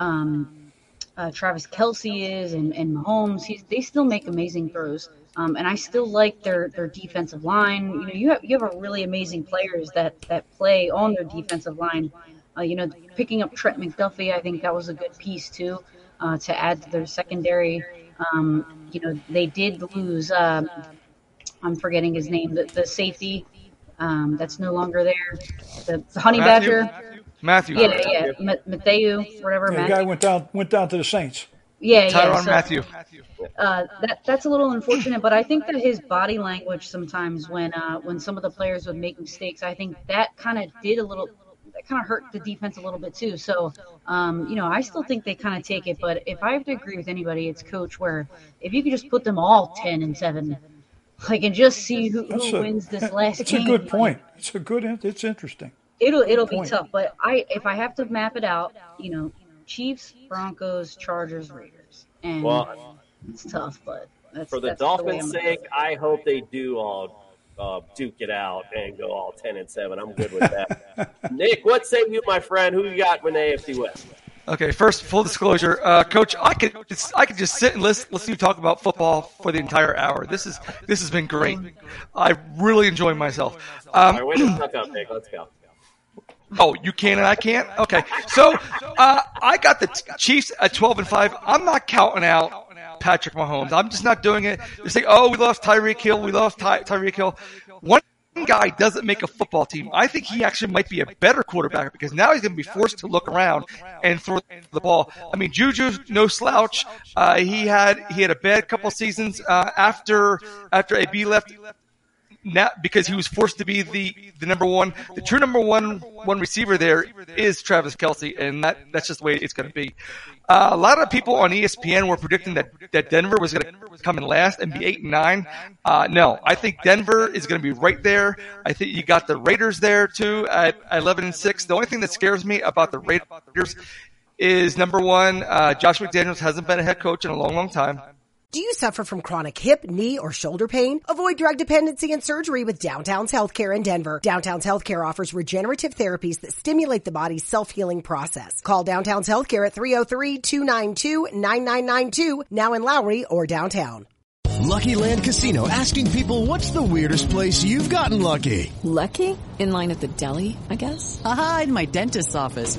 um, uh, Travis Kelce is and, and Mahomes. He's, they still make amazing throws. Um, and I still like their, their defensive line. You know, you have you have a really amazing players that, that play on their defensive line. Uh, you know, picking up Trent McDuffie, I think that was a good piece too uh, to add to their secondary. Um, you know, they did lose. Um, I'm forgetting his name. The, the safety um, that's no longer there. The, the Honey Mathieu? Badger. Mathieu. Yeah, yeah. Ma- Mathieu, whatever. Yeah, the guy went down went down to the Saints. Yeah, yeah. Tyrann so- Mathieu. uh, that that's a little unfortunate, but I think that his body language sometimes when uh, when some of the players would make mistakes, I think that kind of did a little that kind of hurt the defense a little bit too. So, um, you know, I still think they kind of take it, but if I have to agree with anybody, it's coach. Where if you could just put them all ten and seven, like and just see who, who a, wins this last That's game. a good point. It's a good. It's interesting. It'll it'll be point. tough, but I if I have to map it out, you know, Chiefs, Broncos, Chargers, Raiders, and Well, it's tough, but that's for the that's Dolphins' I'm- sake, I hope they do all uh, duke it out and go all ten and seven. I'm good with that. [LAUGHS] Nick, what say you, my friend? Who you got in the AFC West? Okay, first, full disclosure, uh, Coach, I could just, I could just sit and listen, listen to you talk about football for the entire hour. This is this has been great. I really enjoy myself. Um, right, wait a minute, up, Let's go. Oh, you can and I can't. Okay, so uh, I got the Chiefs at twelve and five. I'm not counting out Patrick Mahomes. I'm just not doing it. They're saying, "Oh, we lost Tyreek Hill. We lost Ty- Tyreek Hill." One guy doesn't make a football team. I think he actually might be a better quarterback because now he's going to be forced to look around and throw the ball. I mean, Juju's no slouch. Uh, he had he had a bad couple seasons uh, after after AB left now because he was forced to be the, the number one, the true number one one receiver there is Travis Kelce, and that that's just the way it's going to be. Uh, a lot of people on ESPN were predicting that, that Denver was going to come in last and be eight and nine. Uh, no, I think Denver is going to be right there. I think you got the Raiders there too at eleven and six. The only thing that scares me about the Raiders is number one, uh, Josh McDaniels hasn't been a head coach in a long, long time. Do you suffer from chronic hip, knee, or shoulder pain? Avoid drug dependency and surgery with Downtown's Healthcare in Denver. Downtown's Healthcare offers regenerative therapies that stimulate the body's self-healing process. Call Downtown's Healthcare at 303-292-9992, now in Lowry or downtown. Lucky Land Casino asking people what's the weirdest place you've gotten lucky? Lucky? In line at the deli, I guess? Aha, in my dentist's office.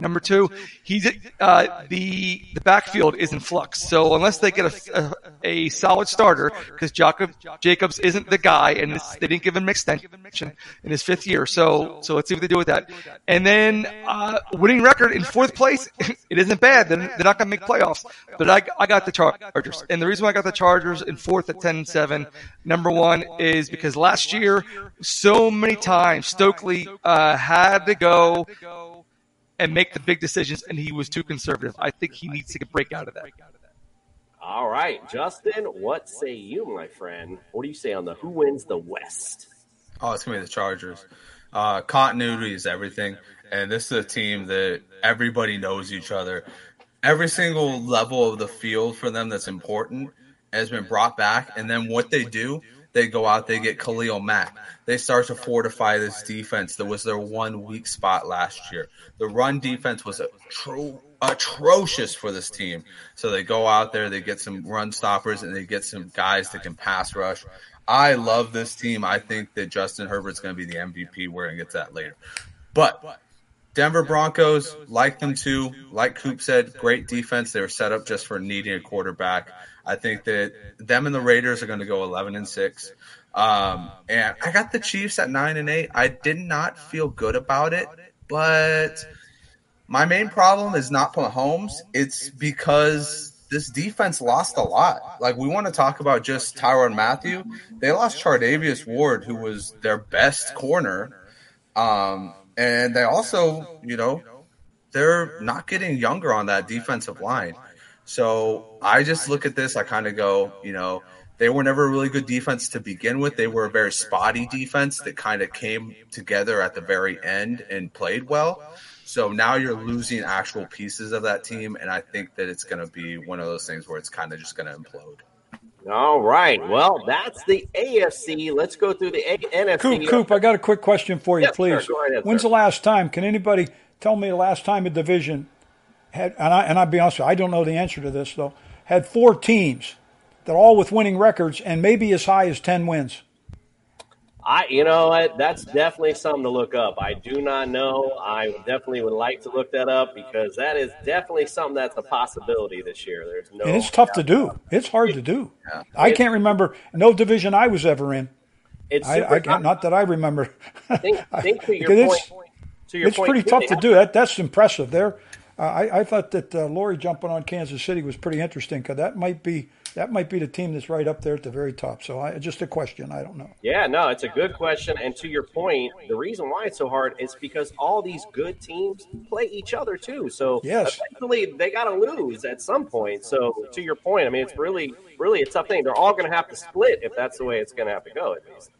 Number two, he's uh, the the backfield is in flux. So unless they get a, a, a solid starter, because Jacob Jacobs isn't the guy, and this, they didn't give him an extension in his fifth year. So so let's see what they do with that. And then uh, winning record in fourth place, [LAUGHS] it isn't bad. They're, they're not going to make playoffs, but I I got the Chargers, and the reason why I got the Chargers in fourth at ten and seven, number one is because last year so many times Stokely uh, had to go and make the big decisions, and he was too conservative. I think he needs to break out of that. All right, Justin, what say you, my friend? What do you say on the who wins the West? Oh, it's gonna be the Chargers. Uh, continuity is everything, and this is a team that everybody knows each other. Every single level of the field for them that's important has been brought back, and then what they do, they go out, they get Khalil Mack. They start to fortify this defense that was their one weak spot last year. The run defense was atro- atrocious for this team. So they go out there, they get some run stoppers, and they get some guys that can pass rush. I love this team. I think that Justin Herbert's going to be the MVP. We're going to get to that later. But Denver Broncos, like them too. Like Coop said, great defense. They were set up just for needing a quarterback. I think that them and the Raiders are going to go 11 and 6. Um, and I got the Chiefs at 9 and 8. I did not feel good about it, but my main problem is not Mahomes. It's because this defense lost a lot. Like we want to talk about just Tyrann Mathieu. They lost Charvarius Ward, who was their best corner. Um, and they also, you know, they're not getting younger on that defensive line. So I just look at this, I kind of go, you know, they were never a really good defense to begin with. They were a very spotty defense that kind of came together at the very end and played well. So now you're losing actual pieces of that team, and I think that it's going to be one of those things where it's kind of just going to implode. All right. Well, that's the AFC. Let's go through the A- NFC. Coop, Coop, I got a quick question for you, Yes, sir. please. Go ahead, When's sir. the last time? Can anybody tell me the last time a division had? And I and I'll be honest, you, I don't know the answer to this though. Had four teams that all with winning records and maybe as high as ten wins. I, you know? That's definitely something to look up. I do not know. I definitely would like to look that up because that is definitely something that's a possibility this year. There's no. and it's tough to do. It's hard to do. I can't remember no division I was ever in. It's I, I can't, not that I remember. Think, think to [LAUGHS] your point. it's- To your it's point, pretty tough to do. That that's impressive. There, uh, I, I thought that uh, Laurie jumping on Kansas City was pretty interesting because that might be that might be the team that's right up there at the very top. So I, just a question. I don't know. Yeah, no, it's a good question. And to your point, the reason why it's so hard is because all these good teams play each other too. So Yes. eventually they got to lose at some point. So to your point, I mean, it's really, really a tough thing. They're all going to have to split if that's the way it's going to have to go. At least.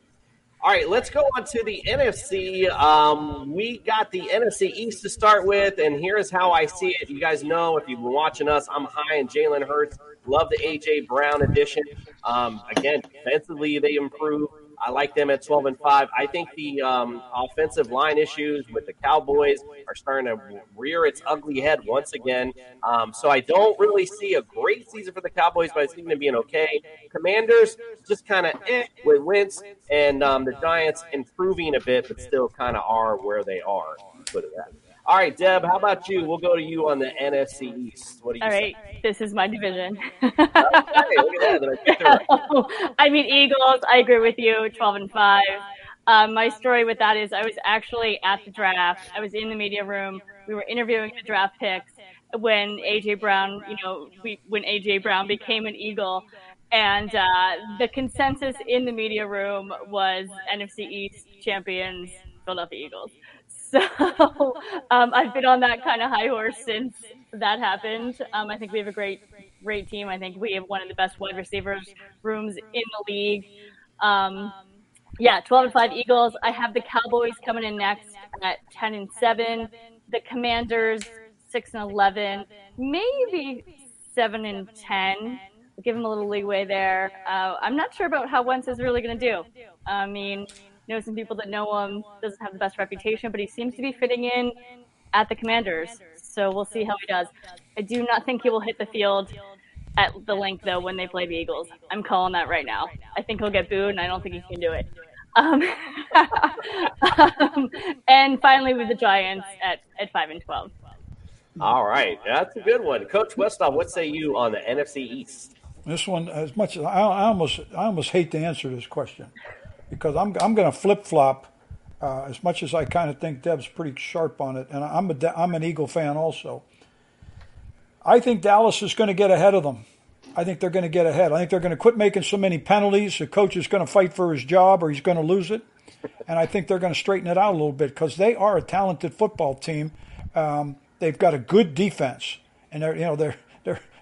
All right, let's go on to the NFC. Um, we got the NFC East to start with, and here's how I see it. You guys know if you've been watching us, I'm high in Jalen Hurts. Love the AJ Brown addition. Um, again, defensively they improve. I like them at 12 and 5. I think the um, offensive line issues with the Cowboys are starting to rear its ugly head once again. Um, so I don't really see a great season for the Cowboys, but I them being okay. Commanders just kind of eh, with Wentz, and um, the Giants improving a bit, but still kind of are where they are. Put it that. All right, Deb, how about you? We'll go to you on the NFC East. What do you All say? right, this is my division. Hey, look at that. Then I picked her up. [LAUGHS] I mean, Eagles. I agree with you. Twelve and five. Um, my story with that is I was actually at the draft. I was in the media room. We were interviewing the draft picks when AJ Brown, you know, we, when AJ Brown became an Eagle, and uh, the consensus in the media room was NFC East champions, Philadelphia Eagles. So um, I've been on that kind of high horse since that happened. Um, I think we have a great, great team. I think we have one of the best wide receivers rooms in the league. Um, yeah, 12 and 5 Eagles. I have the Cowboys coming in next at 10 and 7. The Commanders 6 and 11. Maybe 7 and 10. Give them a little leeway there. Uh, I'm not sure about how Wentz is really going to do. I mean, know some people that know him. Doesn't have the best reputation, but he seems to be fitting in at the Commanders. So we'll see how he does. I do not think he will hit the field at the Linc though when they play the Eagles. I'm calling that right now. I think he'll get booed, and I don't think he can do it. Um, [LAUGHS] um, and finally, with the Giants at, at five and twelve. All right, that's a good one, Coach Westhoff. What say you on the NFC East? This one, as much as I, I almost, I almost hate to answer this question because I'm, I'm going to flip flop. Uh, as much as I kind of think Deb's pretty sharp on it, and I'm a, I'm an Eagle fan also. I think Dallas is going to get ahead of them. I think they're going to get ahead. I think they're going to quit making so many penalties. The coach is going to fight for his job, or he's going to lose it. And I think they're going to straighten it out a little bit because they are a talented football team. Um, they've got a good defense, and they're you know they're they're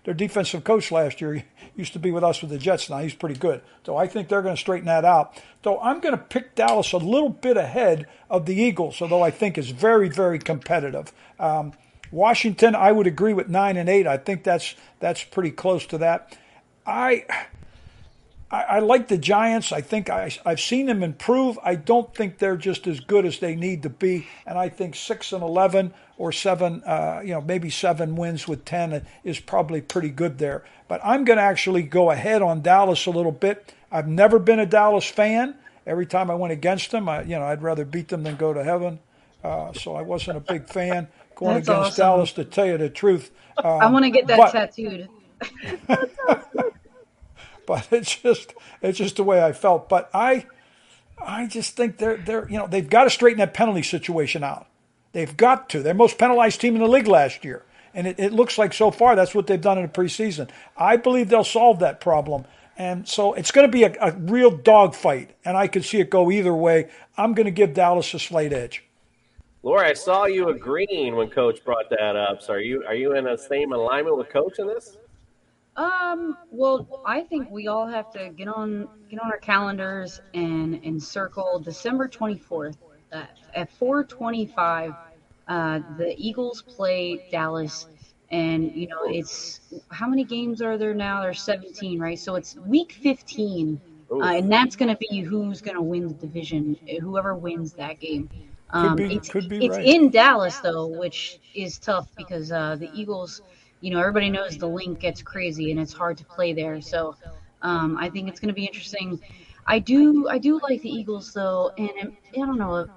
their defensive coach last year used to be with us with the Jets. Now he's pretty good. So I think they're going to straighten that out. So I'm going to pick Dallas a little bit ahead of the Eagles, although I think is very very competitive. Um, Washington, I would agree with nine and eight. I think that's that's pretty close to that. I I, I like the Giants. I think I, I've seen them improve. I don't think they're just as good as they need to be, and I think six and eleven or seven, uh, you know, maybe seven wins with ten is probably pretty good there. But I'm going to actually go ahead on Dallas a little bit. I've never been a Dallas fan. Every time I went against them, I, you know, I'd rather beat them than go to heaven. Uh, so I wasn't a big fan [LAUGHS] going That's against awesome. Dallas. To tell you the truth, um, I want to get that but- tattooed. [LAUGHS] but it's just it's just the way I felt. But I I just think they're they're you know they've got to straighten that penalty situation out. They've got to. They're most penalized team in the league last year, and it, it looks like so far that's what they've done in the preseason. I believe they'll solve that problem, And so it's going to be a, a real dogfight, and I can see it go either way. I'm going to give Dallas a slight edge. Laura, I saw you agreeing when Coach brought that up. So are you are you in the same alignment with Coach in this? Um, well, I think we all have to get on get on our calendars and and circle December 24th uh, at 4:25. Uh, the Eagles play Dallas, and you know it's how many games are there now? There's 17, right? So it's week 15, uh, and that's going to be who's going to win the division. Whoever wins that game. Um, be- it's, could be it's right. in Dallas though, which is tough because uh, the Eagles, you know, everybody knows the Linc gets crazy and it's hard to play there. So um, I think it's going to be interesting. I do, I do like the Eagles though, and I don't know,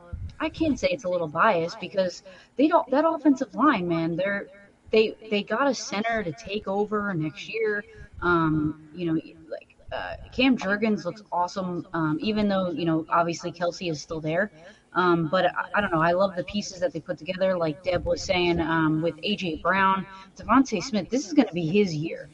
I can't say it's a little biased because they don't that offensive line, man. They're they they got a center to take over next year. Um, you know, like uh, Cam Jurgens looks awesome, um, even though you know obviously Kelce is still there. Um, but I, I don't know. I love the pieces that they put together. Like Deb was saying, um, with AJ Brown, DeVonta Smith. This is going to be his year,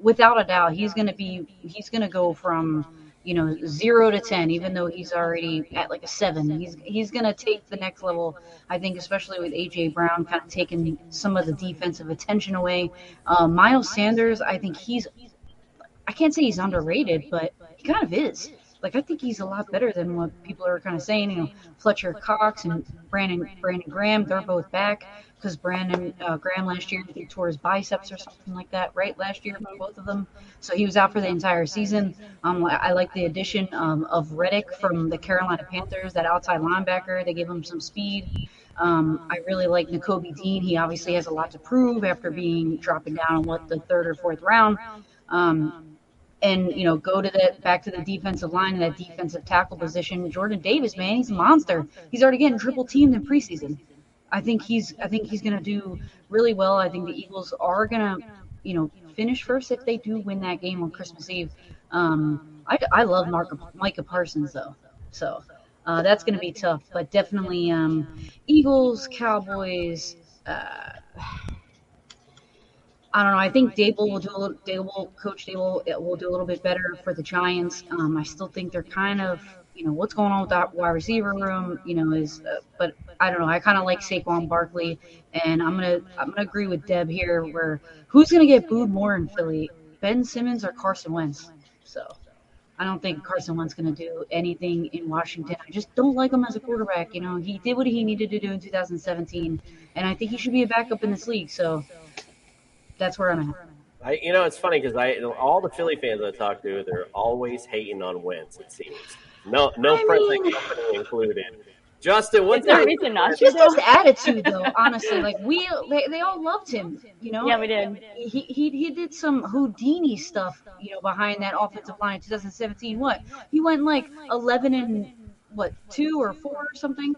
without a doubt. He's going to be. He's going to go from you know zero to ten, even though he's already at like a seven. He's he's to take the next level. I think, especially with AJ Brown, kind of taking some of the defensive attention away. Uh, Miles Sanders, I think he's. I can't say he's underrated, but he kind of is. Like I think he's a lot better than what people are kind of saying. You know, Fletcher Cox and Brandon Brandon Graham, they're both back because Brandon uh, Graham last year he tore his biceps or something like that, right? Last year, both of them. So he was out for the entire season. Um, I like the addition um, of Reddick from the Carolina Panthers, that outside linebacker. They gave him some speed. Um, I really like Nakobe Dean. He obviously has a lot to prove after being dropping down what the third or fourth round. Um, and you know go to that back to the defensive line and that defensive tackle position. Jordan Davis, man, he's a monster. He's already getting triple teamed in preseason. I think he's I think he's going to do really well. I think the Eagles are going to you know finish first if they do win that game on Christmas Eve. Um, I, I love Mark, Micah Parsons though, so uh, that's going to be tough. But definitely um, Eagles, Cowboys. Uh, I don't know. I think Daboll will do a little. Daboll, Coach Daboll, will do a little bit better for the Giants. Um, I still think they're kind of, you know, what's going on with that wide receiver room. You know, is uh, but I don't know. I kind of like Saquon Barkley, and I'm gonna I'm gonna agree with Deb here. Where who's gonna get booed more in Philly, Ben Simmons or Carson Wentz? So I don't think Carson Wentz gonna do anything in Washington. I just don't like him as a quarterback. You know, he did what he needed to do in 2017, and I think he should be a backup in this league. So that's where I'm at. I, you know, it's funny because I all the Philly fans I talk to, they're always hating on Wentz. It seems no, no I friendly mean- company included. Justin, what's Is there reason not to, Just his attitude, though. [LAUGHS] Honestly, like we, they, they all loved him. You know. Yeah, we did. He, he he did some Houdini stuff, you know, behind that offensive line in 2017. What he went like 11 and what two or four or something.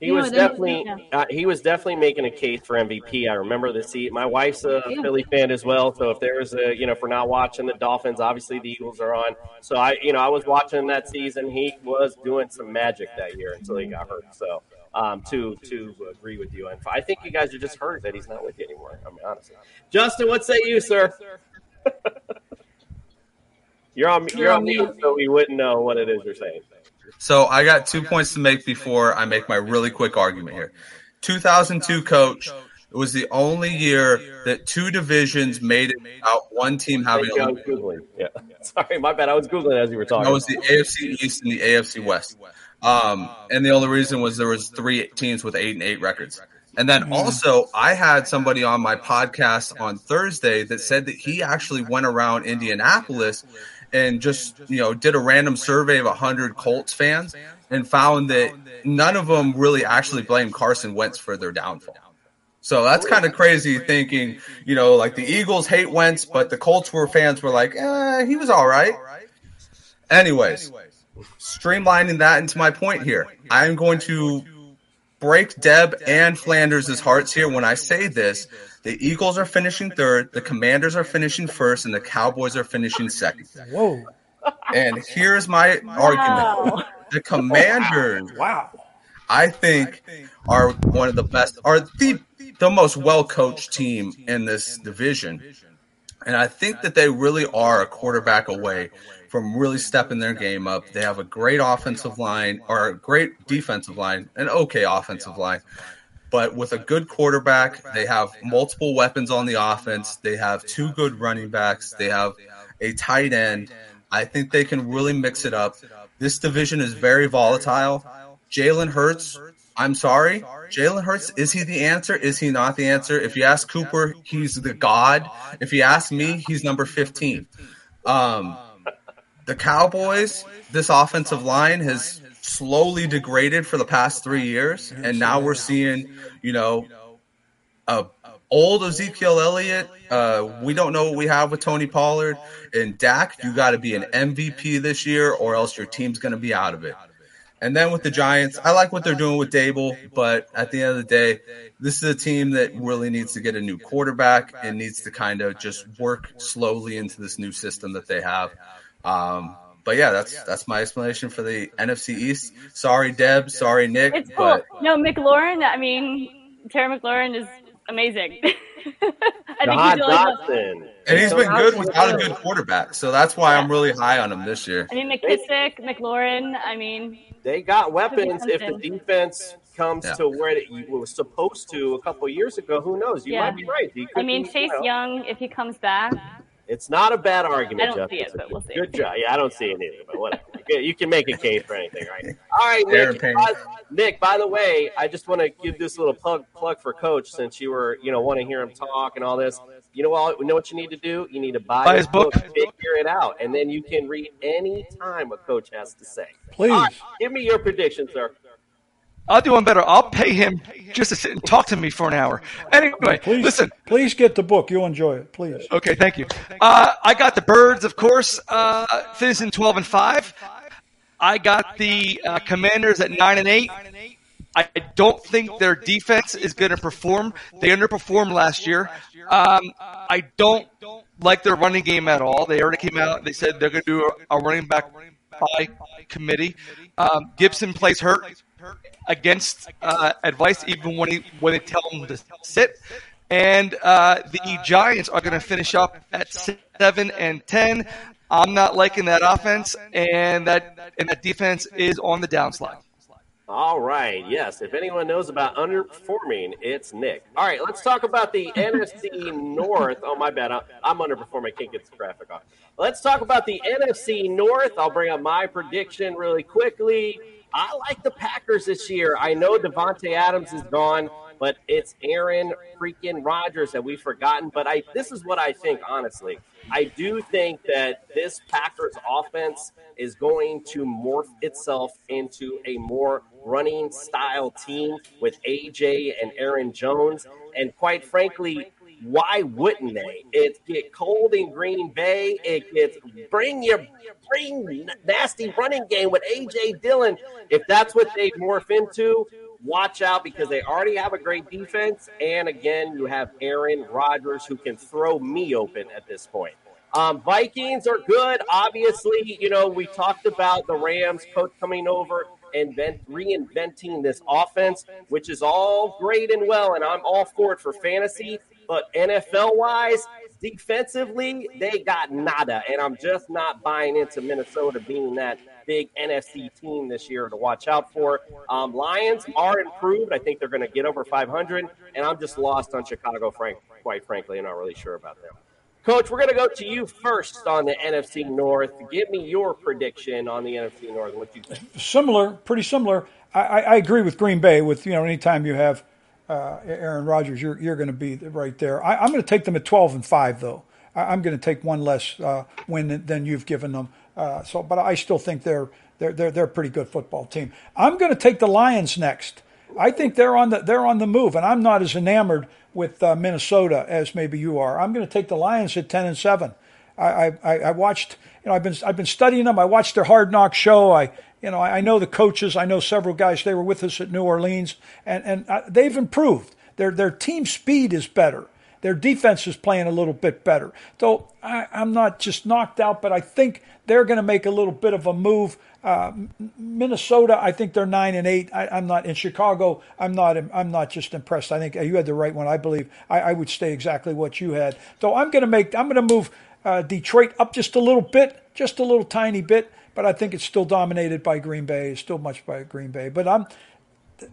He was definitely uh, he was definitely making a case for MVP. I remember the seat. My wife's a Yeah. Philly fan as well, so if there's a you know if we're not watching the Dolphins, obviously the Eagles are on. So I you know I was watching that season. He was doing some magic that year until he got hurt. So um, to to agree with you, and I think you guys are just hurt that he's not with you anymore. I mean honestly, Justin, what say you, sir? [LAUGHS] you're on you're on mute, so we wouldn't know what it is you're saying. So I got two points to make before I make my really quick argument here. 2002 coach. It was the only year that two divisions made it out one team having Thank you, I a googling. Yeah, [LAUGHS] sorry, my bad. I was googling as you were talking. That was the AFC East and the AFC West. Um, and the only reason was there was three teams with eight and eight records. And then also, I had somebody on my podcast on Thursday that said that he actually went around Indianapolis and just you know did a random survey of hundred Colts fans and found that none of them really actually blamed Carson Wentz for their downfall. So that's kind of crazy thinking, you know, like the Eagles hate Wentz, but the Colts were fans were like, eh, he was all right. Anyways, streamlining that into my point here, I'm going to break Deb and Flanders' hearts here when I say this. The Eagles are finishing third, the Commanders are finishing first, and the Cowboys are finishing second. Whoa. And here's my argument. The Commanders, [LAUGHS] wow, I think, are one of the best, are the the most well coached team in this division. And I think that they really are a quarterback away from really stepping their game up. They have a great offensive line or a great defensive line, an okay offensive line. But with a good quarterback, they have multiple weapons on the offense. They have two good running backs. They have a tight end. I think they can really mix it up. This division is very volatile. Jalen Hurts, I'm sorry. Jalen Hurts, is he the answer? Is he not the answer? If you ask Cooper, he's the god. If you ask me, he's number 15. Um, the Cowboys, this offensive line has slowly degraded for the past three years, and now we're seeing, you know, a old Ezekiel Elliott. Uh, we don't know what we have with Tony Pollard and Dak. You got to be an MVP this year, or else your team's going to be out of it. And then with the Giants, I like what they're doing with Daboll, but at the end of the day, this is a team that really needs to get a new quarterback and needs to kind of just work slowly into this new system that they have. Um, Um, but yeah, that's that's my explanation for the NFC East. Sorry, Deb. Sorry, Nick. It's cool. But No, McLaurin. I mean, Terry McLaurin is amazing. [LAUGHS] I think John he's really Dotson. and he's been good without a good quarterback, so that's why I'm really high on him this year. I mean, McKissic, McLaurin. I mean, They got weapons. If the defense comes Yeah. to where it was supposed to a couple years ago, who knows? You Yeah. might be right. I mean, be, you Chase know, Young, if he comes back, It's not a bad argument, I don't Jeff. see it, but we'll see. Good job. Yeah, I don't see it either, but whatever. You- You can make a case for anything, right? All right, Nick. By, Nick, by the way, I just want to give this little plug plug for Coach since you were, you know, want to hear him talk and all this. You know what? You know what you need to do? You need to buy, Buy his his book. figure it out, and then you can read any time what Coach has to say. Please. All right, give me your prediction, sir. I'll do one better. I'll pay him just to sit and talk to me for an hour. Anyway, Please, listen. Please get the book. You'll enjoy it. Please. Okay, thank you. Uh, I got the Birds, of course, uh, finishing twelve and five. I got the uh, Commanders at nine and eight. I don't think their defense is going to perform. They underperformed last year. Um, I don't like their running game at all. They already came out. They said they're going to do a, a running back by committee. Um, Gibson plays hurt against uh, advice, even when he when they tell him to sit. And uh, the Giants are going to finish up at seven and ten. I'm not liking that offense, and that and that defense is on the downslide. All right. Yes. If anyone knows about underperforming, it's Nick. All right. Let's talk about the NFC North. Oh, my bad. I'm, underperforming. I can't get the traffic off. Let's talk about the NFC North. I'll bring up my prediction really quickly. I like the Packers this year. I know Davante Adams is gone, but it's Aaron freaking Rodgers that we've forgotten. But I this is what I think, honestly. I do think that this Packers offense is going to morph itself into a more running style team with AJ and Aaron Jones. And quite frankly, why wouldn't they? It get cold in Green Bay. It gets bring your bring nasty running game with AJ Dillon. If that's what they morph into, watch out because they already have a great defense. And again, you have Aaron Rodgers who can throw me open at this point. Um, Vikings are good. Obviously, you know, we talked about the Rams coach coming over and reinventing this offense, which is all great and well, and I'm all for it for fantasy. But NFL wise, defensively, they got nada. And I'm just not buying into Minnesota being that big NFC team this year to watch out for. Um, Lions are improved. I think they're going to get over 500. And I'm just lost on Chicago, frank, quite frankly. I'm not really sure about them. Coach, we're going to go to you first on the NFC North. Give me your prediction on the NFC North. What you think? Similar, pretty similar. I, I, agree with Green Bay. With you know, anytime you have uh, Aaron Rodgers, you're you're going to be right there. I, I'm going to take them at 12 and five, though. I, I'm going to take one less uh, win than, than you've given them. Uh, so, but I still think they're they're they're they're a pretty good football team. I'm going to take the Lions next. I think they're on the they're on the move, and I'm not as enamored with uh, Minnesota as maybe you are. I'm going to take the Lions at 10 and seven. I, I, I watched, you know, I've been I've been studying them. I watched their Hard Knock show. I, you know, I, I know the coaches. I know several guys. They were with us at New Orleans, and and uh, they've improved. Their their team speed is better. Their defense is playing a little bit better. So I, I'm not just knocked out, but I think they're going to make a little bit of a move. Uh, Minnesota, I think they're nine and eight. I, I'm not in Chicago. I'm not. I'm not just impressed. I think you had the right one. I believe I, I would stay exactly what you had. So I'm going to make. I'm going to move uh, Detroit up just a little bit just a little tiny bit, but I think it's still dominated by Green Bay. It's still much by Green Bay. But I'm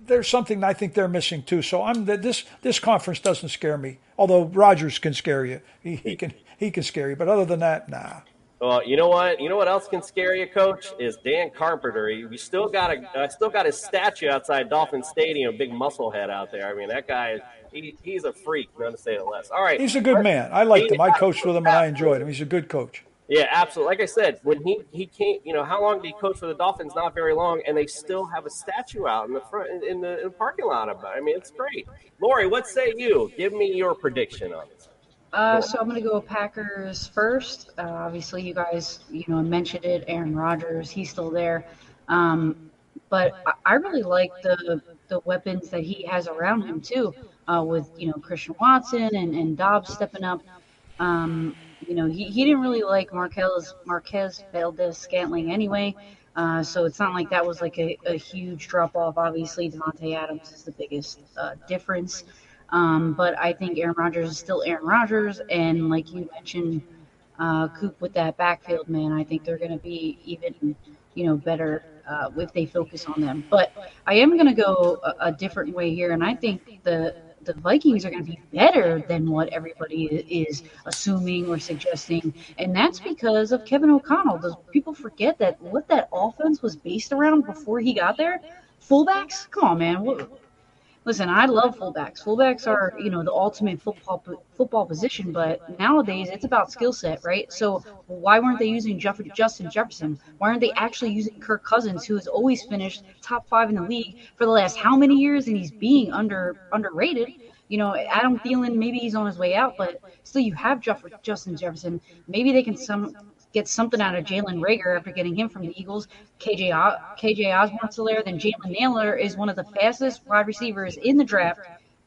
there's something I think they're missing too. So I'm this this conference doesn't scare me. Although Rodgers can scare you, he, he can he can scare you. But other than that, nah. Well, you know what? You know what else can scare you, Coach? Is Dan Carpenter. You still got a, uh, still got his statue outside Dolphin Stadium. Big muscle head out there. I mean, that guy. He, he's a freak, not to say the less. All right, he's a good man. I liked him. I coached with him, and I enjoyed him. He's a good coach. Yeah, absolutely. Like I said, when he he came, you know, how long did he coach for the Dolphins? Not very long, and they still have a statue out in the front in the, in the parking lot. I mean, it's great. Laurie, what say you? Give me your prediction on this. Uh, so I'm going to go Packers first. Uh, obviously, you guys, you know, mentioned it. Aaron Rodgers, he's still there. Um, but I, I really like the the weapons that he has around him too, uh, with you know Christian Watson and, and Doubs stepping up. Um, you know, he, he didn't really like Marquez Marquez Valdes Scantling anyway. Uh, so it's not like that was like a, a huge drop off. Obviously, Davante Adams is the biggest uh, difference. Um, but I think Aaron Rodgers is still Aaron Rodgers, and like you mentioned, uh, Coop with that backfield, man, I think they're going to be even, you know, better uh, if they focus on them. But I am going to go a, a different way here, and I think the the Vikings are going to be better than what everybody is assuming or suggesting, and that's because of Kevin O'Connell. Does people forget that what that offense was based around before he got there? Fullbacks? Come on, man. What, listen, I love fullbacks. Fullbacks are, you know, the ultimate football football position, but nowadays it's about skill set, right? So why weren't they using Jeff- Justin Jefferson? Why aren't they actually using Kirk Cousins, who has always finished top five in the league for the last how many years, and he's being under underrated? You know, Adam Thielen, maybe he's on his way out, but still, you have Jeff- Justin Jefferson. Maybe they can some get something out of Jalen Reagor after getting him from the Eagles. KJ KJ Osborn's still there. Then Jalen Nailor is one of the fastest wide receivers in the draft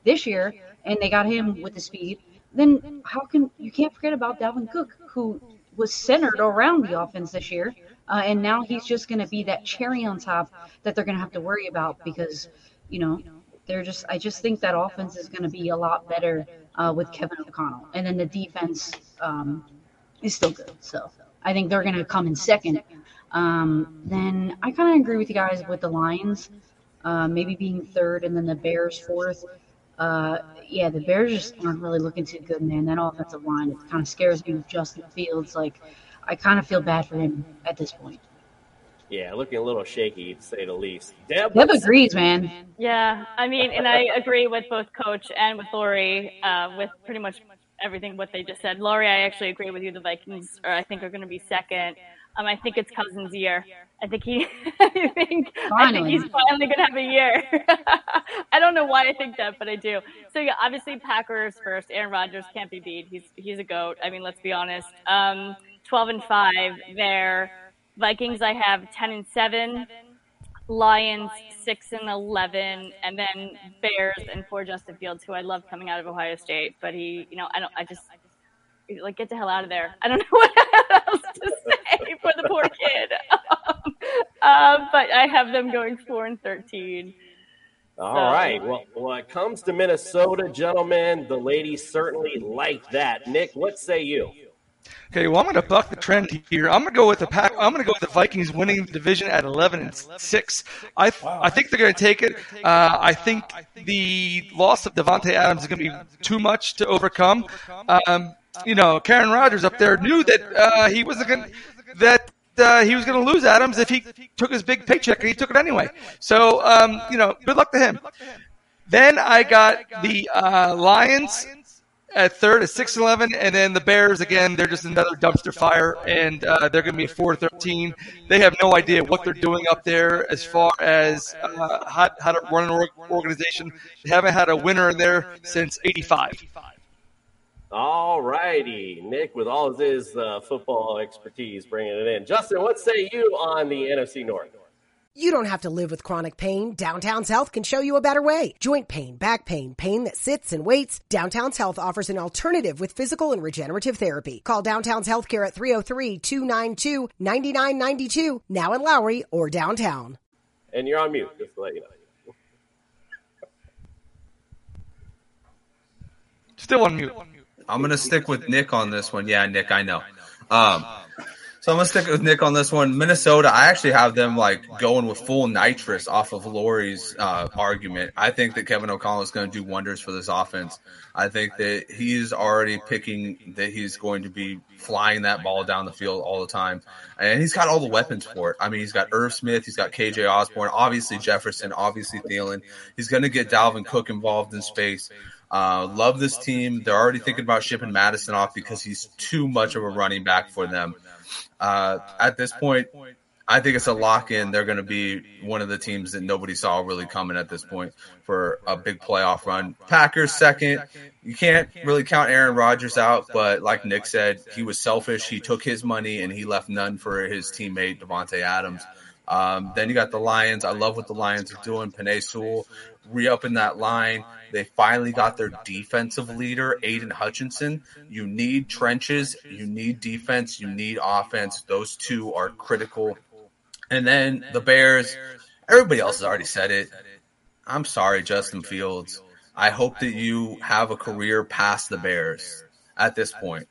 this year, and they got him with the speed. Then how can you can't forget about Dalvin Cook, who was centered around the offense this year, uh, and now he's just going to be that cherry on top that they're going to have to worry about because you know they're just. I just think that offense is going to be a lot better uh, with Kevin O'Connell, and then the defense um, is still good. So. I think they're going to come in second. Um, then I kind of agree with you guys with the Lions, uh, maybe being third, and then the Bears fourth. Uh, yeah, the Bears just aren't really looking too good, man. That offensive line, it kind of scares me with Justin Fields. Like, I kind of feel bad for him at this point. Yeah, looking a little shaky to say the least. Deb, Deb agrees, man. Yeah, I mean, and I agree with both Coach and with Laurie uh, with pretty much everything what they just said. Laurie, I actually agree with you. The Vikings, or I think, are going to be second. Um, I think it's Cousins' year. I think he, [LAUGHS] I think, I think he's finally going to have a year. [LAUGHS] I don't know why I think that, but I do. So yeah, obviously Packers first. Aaron Rodgers can't be beat. He's he's a goat. I mean, let's be honest. Um, twelve and five there. Vikings, I have ten and seven. Lions six and eleven, and then Bears and poor Justin Fields, who I love coming out of Ohio State, but he, you know, I don't, I just like get the hell out of there. I don't [LAUGHS] know what else to say for the poor kid. [LAUGHS] um, but I have them going four and thirteen. All so. right. Well, when it comes to Minnesota, gentlemen, the ladies certainly like that. Nick, what say you? Okay, well, I'm going to buck the trend here. I'm going to go with the pack. I'm going to go with the Vikings winning the division at 11 and six. I I think they're going to take it. Uh, I think the loss of Davante Adams is going to be too much to overcome. Um, you know, Karen Rodgers up there knew that uh, he wasn't going that. Uh, he was going to lose Adams if he took his big paycheck, and he took it anyway. So, um, you know, good luck to him. Then I got the uh, Lions at third at 6 11. And then the Bears, again, they're just another dumpster fire, and uh, they're going to be 4 13. They have no idea what they're doing up there as far as uh, how, how to run an organization. They haven't had a winner in there since 85. All righty. Nick, with all of his uh, football expertise, bringing it in. Justin, what say you on the NFC North? You don't have to live with chronic pain. Downtown's Health can show you a better way. Joint pain, back pain, pain that sits and waits. Downtown's Health offers an alternative with physical and regenerative therapy. Call Downtown's Healthcare at 303-292-9992, now in Lowry or downtown. And you're on mute, just to let you know. Still on mute. I'm going to stick with Nick on this one. Yeah, Nick, I know. Um, So I'm gonna stick with Nick on this one. Minnesota, I actually have them like going with full nitrous off of Laurie's uh, argument. I think that Kevin O'Connell is going to do wonders for this offense. I think that he's already picking that he's going to be flying that ball down the field all the time, and he's got all the weapons for it. I mean, he's got Irv Smith, he's got KJ Osborn, obviously Jefferson, obviously Thielen. He's going to get Dalvin Cook involved in space. Uh, love this team. They're already thinking about shipping Mattison off because he's too much of a running back for them. Uh, at this point, I think it's a lock in. They're going to be one of the teams that nobody saw really coming at this point for a big playoff run. Packers second. You can't really count Aaron Rodgers out, but like Nick said, he was selfish. He took his money and he left none for his teammate Davante Adams. Um, then you got the Lions. I love what the Lions are doing. Penei Sewell re-upping that line. They finally got their defensive leader, Aidan Hutchinson. You need trenches, you need defense, you need offense. Those two are critical. And then the Bears, everybody else has already said it. I'm sorry, Justin Fields. I hope that you have a career past the Bears at this point.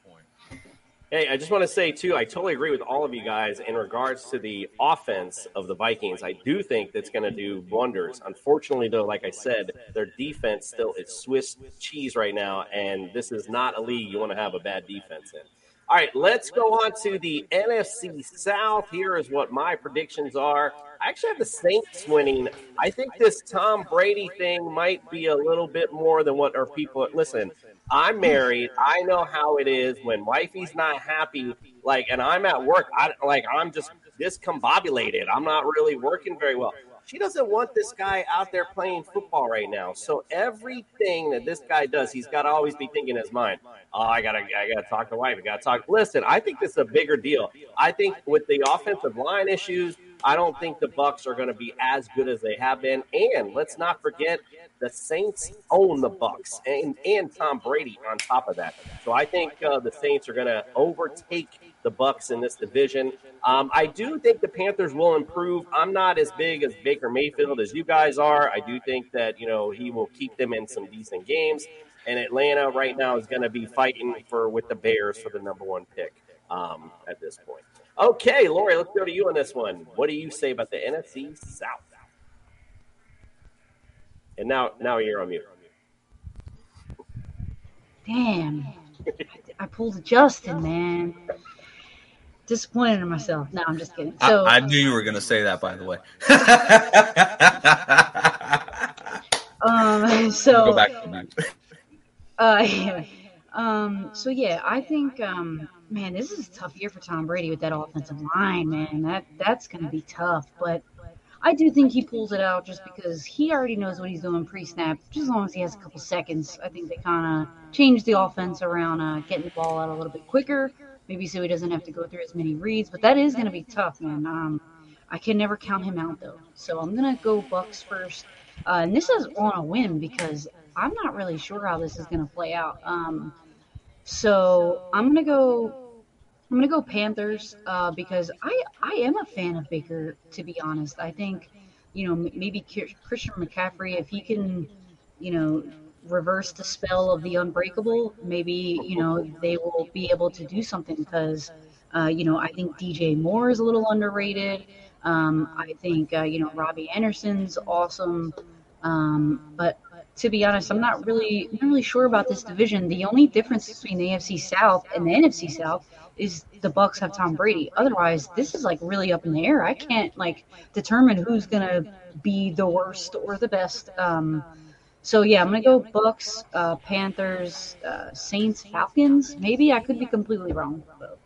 Hey, I just want to say too, I totally agree with all of you guys in regards to the offense of the Vikings. I do think that's going to do wonders. Unfortunately, though, like I said, their defense still is Swiss cheese right now, and this is not a league you want to have a bad defense in. All right, let's go on to the NFC South. Here is what my predictions are. I actually have the Saints winning. I think this Tom Brady thing might be a little bit more than what our people listen. I'm married. I know how it is when wifey's not happy. Like, and I'm at work. I like I'm just discombobulated. I'm not really working very well. She doesn't want this guy out there playing football right now. So everything that this guy does, he's got to always be thinking in his mind. Oh, I gotta, I gotta talk to wife. I gotta talk. Listen, I think this is a bigger deal. I think with the offensive line issues, I don't think the Bucs are going to be as good as they have been. And let's not forget, the Saints own the Bucs and and Tom Brady on top of that. So I think uh, the Saints are going to overtake the Bucs in this division. Um, I do think the Panthers will improve. I'm not as big as Baker Mayfield as you guys are. I do think that you know he will keep them in some decent games. And Atlanta right now is going to be fighting for with the Bears for the number one pick um, at this point. Okay, Laurie, let's go to you on this one. What do you say about the NFC South? And now, now you're on mute. Damn. I pulled Justin, man. Disappointed in myself. No, I'm just kidding. So I, I knew you were going to say that, by the way. [LAUGHS] um, so Go back to mute. Uh, yeah. [LAUGHS] Um, so yeah, I think, um, man, this is a tough year for Tom Brady with that offensive line, man. That that's going to be tough, but I do think he pulls it out just because he already knows what he's doing pre-snap. Just as long as he has a couple seconds, I think they kind of change the offense around uh, getting the ball out a little bit quicker, maybe so he doesn't have to go through as many reads. But that is going to be tough, man. Um, I can never count him out though, so I'm gonna go Bucs first. Uh, and this is on a whim because I'm not really sure how this is going to play out. Um, so I'm gonna go. I'm gonna go Panthers uh, because I I am a fan of Baker. To be honest, I think you know maybe Christian McCaffrey if he can you know reverse the spell of the unbreakable, maybe you know they will be able to do something because uh, you know I think DJ Moore is a little underrated. Um, I think uh, you know Robbie Anderson's awesome, um, but to be honest, I'm not really not really sure about this division. The only difference between the AFC South and the NFC South is the Bucs have Tom Brady. Otherwise, this is like really up in the air. I can't like determine who's gonna be the worst or the best. Um, so yeah, I'm gonna go Bucs, uh, Panthers, uh, Saints, Falcons. Maybe I could be completely wrong. So.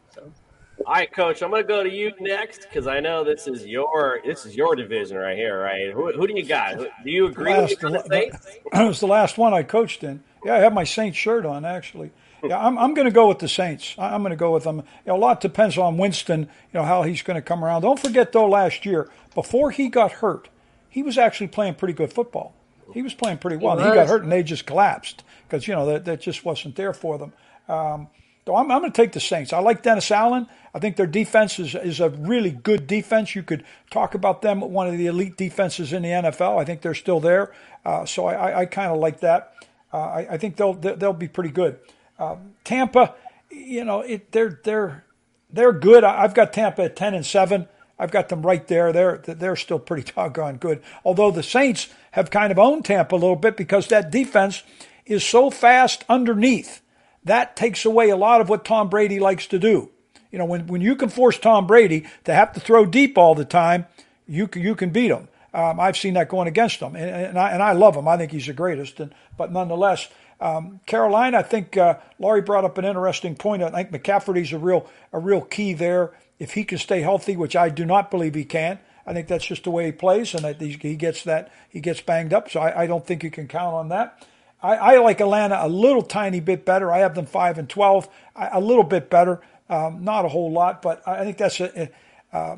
All right, Coach, I'm going to go to you next because I know this is your this is your division right here, right? Who, who do you got? Who- Do you agree Last, with the Saints? it was the last one I coached in. Yeah, I have my Saints shirt on actually. Yeah, I'm, I'm going to go with the Saints. I- I'm going to go with them. You know, a lot depends on Winston. You know how he's going to come around. Don't forget though, last year before he got hurt, he was actually playing pretty good football. He was playing pretty well. He, was. got hurt and they just collapsed because you know that that just wasn't there for them. Um, I'm, I'm going to take the Saints. I like Dennis Allen. I think their defense is, is a really good defense. You could talk about them one of the elite defenses in the NFL. I think they're still there. Uh, so I, I, I kind of like that. Uh, I, I think they'll they'll be pretty good. Um, Tampa, you know, it, they're they're they're good. I've got Tampa at ten and seven. I've got them right there. They're they're still pretty [LAUGHS] doggone good. Although the Saints have kind of owned Tampa a little bit because that defense is so fast underneath. That takes away a lot of what Tom Brady likes to do. You know, when, when you can force Tom Brady to have to throw deep all the time, you can, you can beat him. Um, I've seen that going against him, and, and, I, and I love him. I think he's the greatest. And, but nonetheless, um, Carolina, I think uh, Laurie brought up an interesting point. I think McCaffrey's a real a real key there. If he can stay healthy, which I do not believe he can, I think that's just the way he plays, and that he, he gets that he gets banged up. So I, I don't think you can count on that. I, I, like Atlanta a little tiny bit better. I have them five and twelve, a little bit better, um, not a whole lot, but I think that's a. Uh,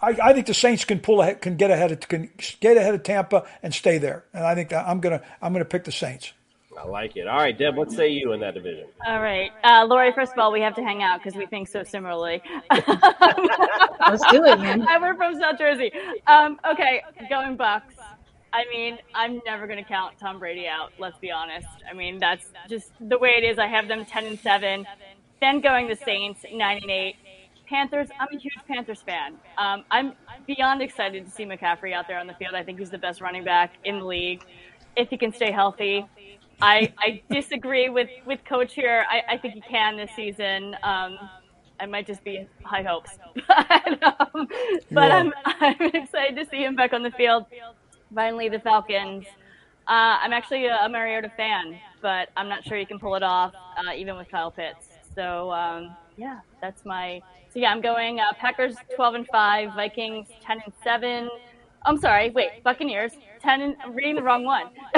I, I, think the Saints can pull ahead, can get ahead of can get ahead of Tampa and stay there, and I think I'm gonna I'm gonna pick the Saints. I like it. All right, Deb, what say you in that division? All right, uh, Laurie. First of all, we have to hang out because we think so similarly. [LAUGHS] Let's do it, man. we're from South Jersey. Um, okay, going Bucs. I mean, I'm never going to count Tom Brady out. Let's be honest. I mean, that's just the way it is. I have them 10 and 7. Then going the Saints 9 and 8. Panthers. I'm a huge Panthers fan. Um, I'm beyond excited to see McCaffrey out there on the field. I think he's the best running back in the league if he can stay healthy. I, I disagree with, with coach here. I, I think he can this season. Um, I might just be high hopes, [LAUGHS] but, um, but I'm, I'm [LAUGHS] excited to see him back on the field finally the Falcons. Uh, I'm actually a, Mariota fan, but I'm not sure you can pull it off, uh, even with Kyle Pitts. So um, yeah, that's my. So yeah, I'm going uh, Packers 12 and five, Vikings 10 and seven. I'm sorry, wait, Buccaneers 10 and I'm reading the wrong one. [LAUGHS]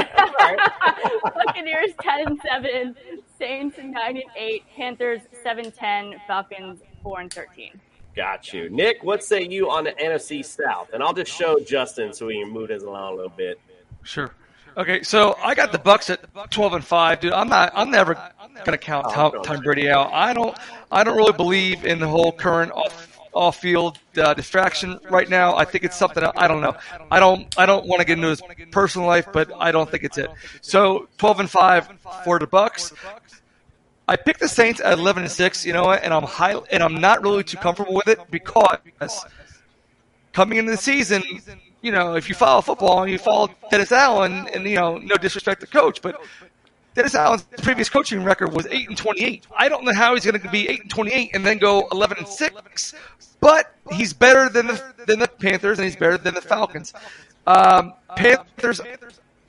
Buccaneers 10 and seven, Saints 9 and eight, Panthers 7 10, Falcons 4 and 13. Got you. Nick, what say you on the NFC South? And I'll just show Justin so we can move this along a little bit. Sure. Okay, so I got the Bucs at twelve and five, dude. I'm not. I'm never gonna count Tom, Tom Brady out. I don't. I don't really believe in the whole current off off field uh, distraction right now. I think it's something I don't know. I don't. I don't want to get into his personal life, but I don't think it's it. So twelve and five for the Bucs. I picked the Saints at 11 and 6, you know, and I'm high, and I'm not really too comfortable with it because coming into the season, you know, if you follow football, and you follow Dennis Allen, and you know, no disrespect to coach, but Dennis Allen's previous coaching record was 8 and 28. I don't know how he's going to be 8 and 28 and then go 11 and 6, but he's better than the than the Panthers and he's better than the Falcons. Um, Panthers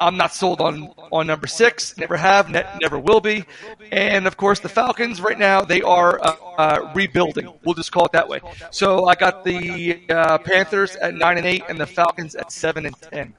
I'm not sold on on number six. Never have, ne- never will be. And of course, the Falcons right now they are uh, uh, rebuilding. We'll just call it that way. So I got the uh, Panthers at nine and eight, and the Falcons at seven and ten.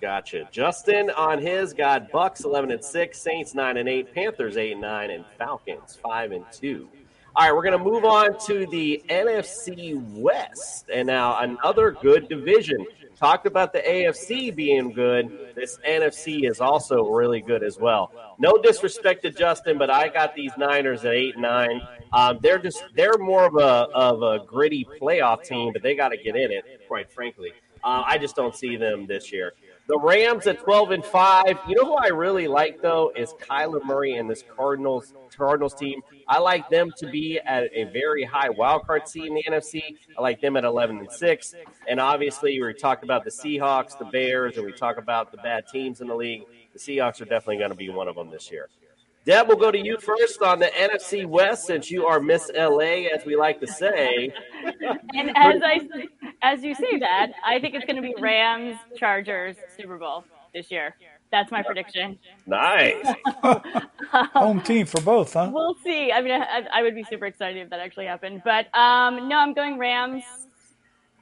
Gotcha. Justin on his got Bucs eleven and six, Saints nine and eight, Panthers eight and nine, and Falcons five and two. All right, we're going to move on to the NFC West, and now another good division talked about the AFC being good. This NFC is also really good as well. No disrespect to Justin, but I got these Niners at eight nine. Um, they're just they're more of a of a gritty playoff team, but they got to get in it. Quite frankly, uh, I just don't see them this year. The Rams at 12 and 5. You know who I really like though is Kyler Murray and this Cardinals Cardinals team. I like them to be at a very high wild card seed in the NFC. I like them at 11 and 6. And obviously, we talked about the Seahawks, the Bears, and we talk about the bad teams in the league. The Seahawks are definitely going to be one of them this year. Deb, we'll go to you first on the NFC West since you are Miss LA, as we like to say. and as I, as you say that, I think it's going to be Rams Chargers Super Bowl this year. That's my prediction. Nice. [LAUGHS] Home team for both, huh? We'll see. I mean, I, I, would be super excited if that actually happened. But um, no, I'm going Rams.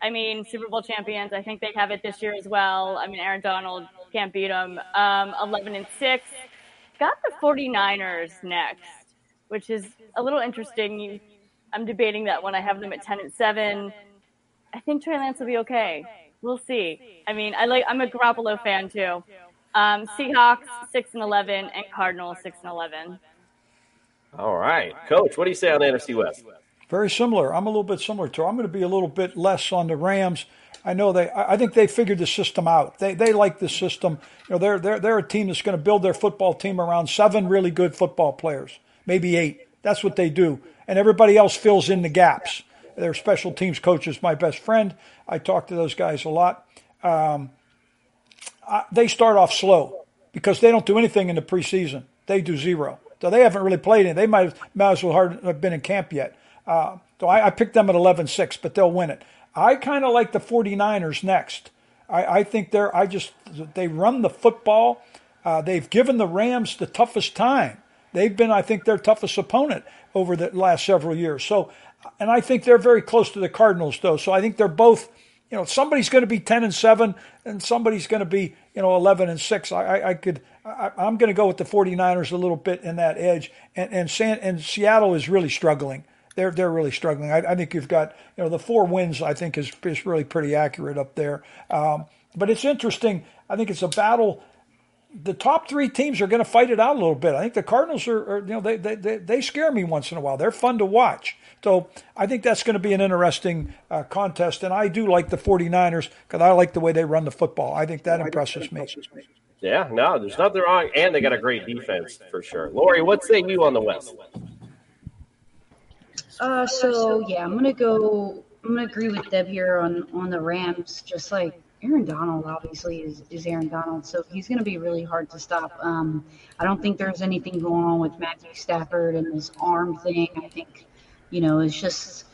I mean, Super Bowl champions. I think they have it this year as well. I mean, Aaron Donald can't beat them. Um, 11 and 6 got the 49ers next, which is a little interesting. I'm debating that one. I have them at 10 and 7. I think Trey Lance will be okay. We'll see. I mean, I like I'm a Garoppolo fan too. Um, Seahawks 6 and 11 and Cardinals 6 and 11. All right. Coach, what do you say on the NFC West? Very similar. I'm a little bit similar to. I'm going to be a little bit less on the Rams. I know they. I think they figured the system out. They they like the system. You know, they're they're they're a team that's going to build their football team around seven really good football players, maybe eight. That's what they do. and everybody else fills in the gaps. Their special teams coach is my best friend. I talk to those guys a lot. Um, I, they start off slow because they don't do anything in the preseason. They do zero. So they haven't really played it. They might, have, might as well hardly have been in camp yet. Uh, so I, I, picked them at 11 6, but they'll win it. I kind of like the 49ers next. I, I, think they're, I just, they run the football. Uh, they've given the Rams the toughest time. They've been, I think, their toughest opponent over the last several years. So, and I think they're very close to the Cardinals, though. So I think they're both, you know, somebody's going to be 10 and 7 and somebody's going to be, you know, 11 and 6. I, I, I could, I, am going to go with the 49ers a little bit in that edge. And, and, San, and Seattle is really struggling they're they're really struggling. I, I, think you've got you know the four wins. I think is is really pretty accurate up there. Um, but it's interesting. I think it's a battle. The top three teams are going to fight it out a little bit. I think the Cardinals are, are you know they, they they scare me once in a while. They're fun to watch. So I think that's going to be an interesting uh, contest. And I do like the 49ers because I like the way they run the football. I think that impresses me. Yeah, no, there's nothing wrong. And they got a great defense for sure. Laurie, what say you on the West? Uh, so yeah, I'm gonna go. I'm gonna agree with Deb here on on the Rams. Just like Aaron Donald, obviously is is Aaron Donald, so he's gonna be really hard to stop. Um, I don't think there's anything going on with Matthew Stafford and this arm thing. I think, you know, it's just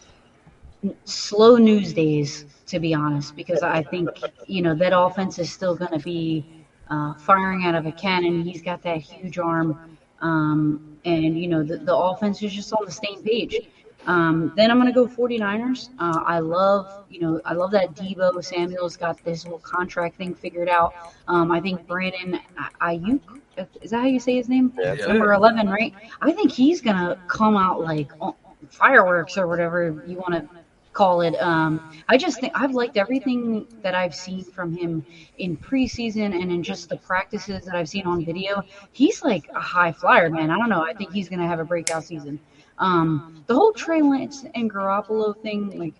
slow news days to be honest, because I think you know that offense is still gonna be uh, firing out of a cannon. He's got that huge arm. Um, and you know the, the offense is just on the same page. Um, then I'm going to go 49ers. Uh, I love, you know, I love that Deebo Samuel's got this whole contract thing figured out. Um, I think Brandon Aiyuk, is that how you say his name? Yeah, Number 11, right? I think he's going to come out like fireworks or whatever you want to call it. Um, I just think I've liked everything that I've seen from him in preseason and in just the practices that I've seen on video. He's like a high flyer, man. I don't know. I think he's going to have a breakout season. Um, the whole Trey Lance and Garoppolo thing, like,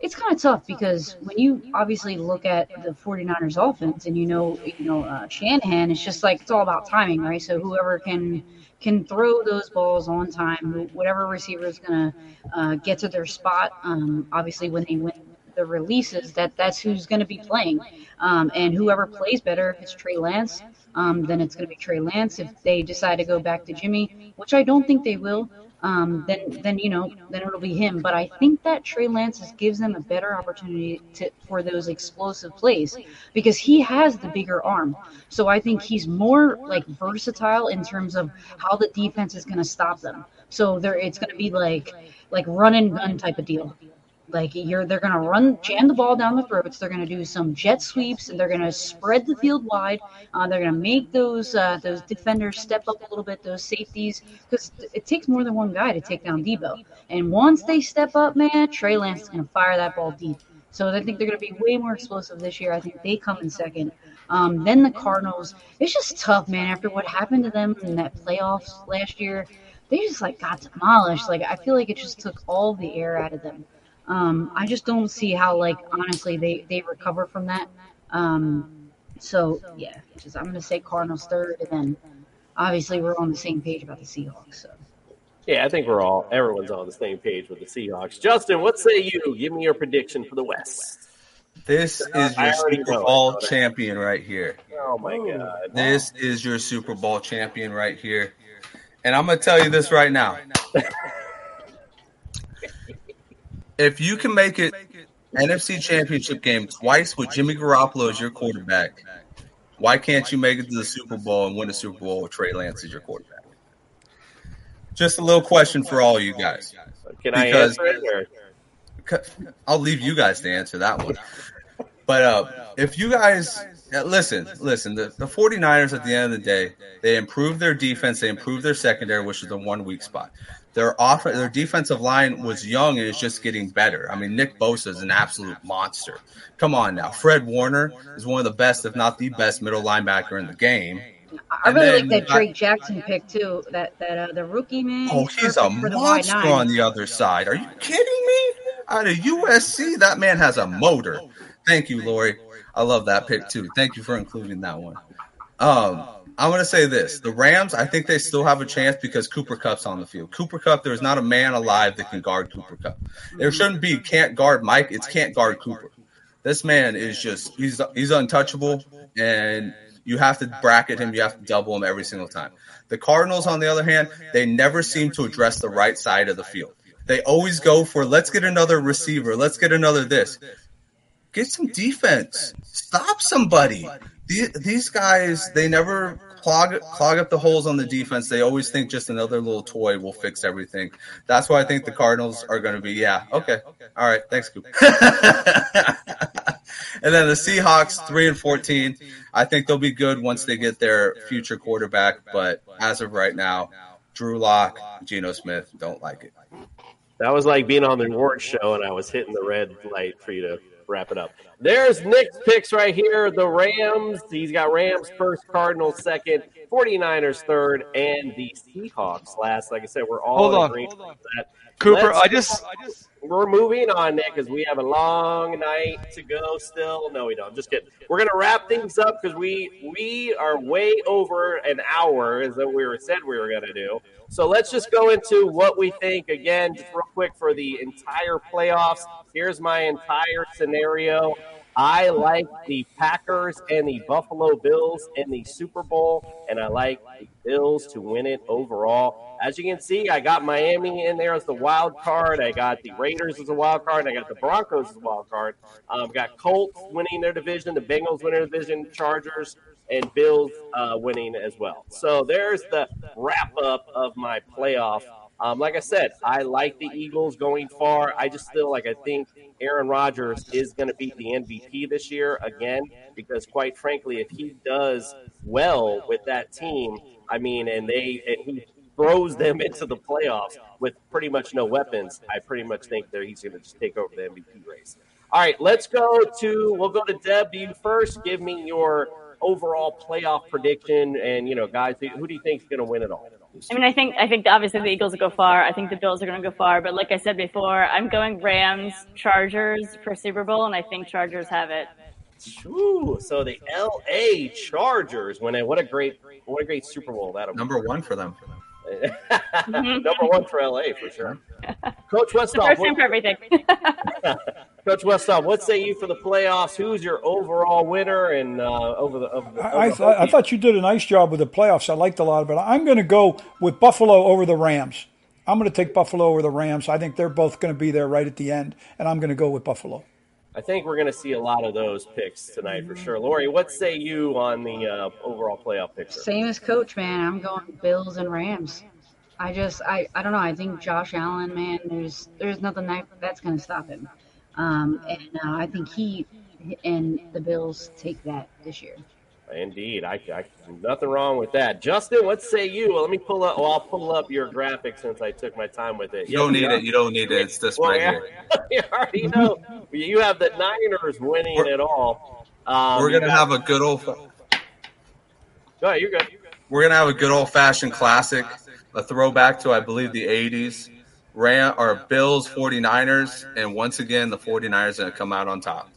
it's kind of tough because when you obviously look at the 49ers offense and you know, you know, uh, Shanahan, it's just like it's all about timing, right? So whoever can can throw those balls on time, whatever receiver is going to uh, get to their spot. Um, obviously, when they win the releases, that that's who's going to be playing, um, and whoever plays better, if it's Trey Lance, um, then it's going to be Trey Lance. If they decide to go back to Jimmy, which I don't think they will, um, then then you know then it'll be him. But I think that Trey Lance gives them a better opportunity to, for those explosive plays because he has the bigger arm. So I think he's more like versatile in terms of how the defense is going to stop them. So there, it's going to be like like run and gun type of deal. Like you're, they're going to run, jam the ball down the throats. They're going to do some jet sweeps, and they're going to spread the field wide. Uh, they're going to make those uh, those defenders step up a little bit, those safeties, because it takes more than one guy to take down Deebo. And once they step up, man, Trey Lance is going to fire that ball deep. So I think they're going to be way more explosive this year. I think they come in second. Um, then the Cardinals. It's just tough, man. After what happened to them in that playoffs last year, they just like got demolished. Like I feel like it just took all the air out of them. Um, I just don't see how, like, honestly, they they recover from that. Um, so yeah, just I'm gonna say Cardinals third, and then obviously we're on the same page about the Seahawks. So. Yeah, I think we're all everyone's on the same page with the Seahawks. Justin, what say you? Give me your prediction for the West. This is your Super Bowl champion right here. Oh my god! This is your Super Bowl champion right here, and I'm gonna tell you this right now. If you can make it NFC Championship game twice with Jimmy Garoppolo as your quarterback, why can't you make it to the Super Bowl and win the Super Bowl with Trey Lance as your quarterback? Just a little question for all you guys. Can I answer it? Or? I'll leave you guys to answer that one. But uh, if you guys listen, listen, the, the 49ers at the end of the day, they improved their defense, they improved their secondary, which is the one weak spot. Their off their defensive line was young and is just getting better. I mean, Nick Bosa is an absolute monster. Come on now, Fred Warner is one of the best, if not the best, middle linebacker in the game. I really like that Drake Jackson pick too. That that uh, the rookie man. Oh, he's a monster on the other side. Are you kidding me? Out of USC, that man has a motor. Thank you, Laurie. I love that pick too. Thank you for including that one. Um, I'm going to say this: the Rams. I think they still have a chance because Cooper Kupp's on the field. Cooper Kupp. There's not a man alive that can guard Cooper Kupp. There shouldn't be can't guard Mike. It's can't guard Cooper. This man is just he's he's untouchable, and you have to bracket him. You have to double him every single time. The Cardinals, on the other hand, they never seem to address the right side of the field. They always go for let's get another receiver, let's get another this. Get some defense. Stop somebody. These, these guys, they never clog clog up the holes on the defense. They always think just another little toy will fix everything. That's why I think the Cardinals are going to be. Yeah, okay, all right. Thanks, Coop. [LAUGHS] and then the Seahawks, three and fourteen. I think they'll be good once they get their future quarterback. But as of right now, Drew Lock, Geno Smith, don't like it. That was like being on the award show, and I was hitting the red light for you to wrap it up. There's Nick's picks right here. The Rams. He's got Rams first, Cardinals second, 49ers third, and the Seahawks last. Like I said, we're all Hold in on. with that. Cooper, Let's- I just we're moving on, Nick, because we have a long night to go still. No, we don't. Just kidding. We're gonna wrap things up because we we are way over an hour, as we were said we were gonna do. So let's just go into what we think again, just real quick for the entire playoffs. Here's my entire scenario. I like the Packers and the Buffalo Bills in the Super Bowl, and I like the Bills to win it overall. As you can see, I got Miami in there as the wild card. I got the Raiders as a wild card. I got the Broncos as a wild card. I've um, got Colts winning their division, the Bengals winning their division, Chargers and Bills uh, winning as well. So there's the wrap up of my playoff. Um, like I said, I like the Eagles going far. I just feel like I think Aaron Rodgers is going to beat the MVP this year again because, quite frankly, if he does well with that team, I mean, and they and he throws them into the playoffs with pretty much no weapons, I pretty much think that he's going to just take over the MVP race. All right, let's go to we'll go to Deb. You first give me your overall playoff prediction? And you know, guys, who do you think is going to win it all? I mean, I think I think obviously the Eagles will go far. I think the Bills are going to go far. But like I said before, I'm going Rams, Chargers for Super Bowl, and I think Chargers have it. Ooh, so the L.A. Chargers win it. What a great, what a great Super Bowl that'll be. Number one for them. for them. [LAUGHS] Number one for LA for sure. Coach It's Westhoff, first time for everything. [LAUGHS] Coach Westhoff, what say you for the playoffs? Who's your overall winner and uh, over the? Over the, I, I, the thought, I thought you did a nice job with the playoffs. I liked a lot of it. I'm going to go with Buffalo over the Rams. I'm going to take Buffalo over the Rams. I think they're both going to be there right at the end, and I'm going to go with Buffalo. I think we're going to see a lot of those picks tonight for sure. Laurie, what say you on the uh, overall playoff picture? Same as coach, man. I'm going Bills and Rams. I just, I, I don't know. I think Josh Allen, man, there's, there's nothing that, that's going to stop him. Um, and uh, I think he and the Bills take that this year. Indeed, I, I nothing wrong with that. Justin, what say you? Well, let me pull up. Well, I'll pull up your graphic since I took my time with it. You don't Yes, need it. You don't need it. It's this Well, right yeah. here. [LAUGHS] you already know. You have the Niners winning it all. Um, We're gonna got- have a good old. Go ahead, you're good. We're gonna have a good old fashioned classic, a throwback to I believe the '80s. Ram or Bills 49ers, and once again the 49ers are gonna come out on top.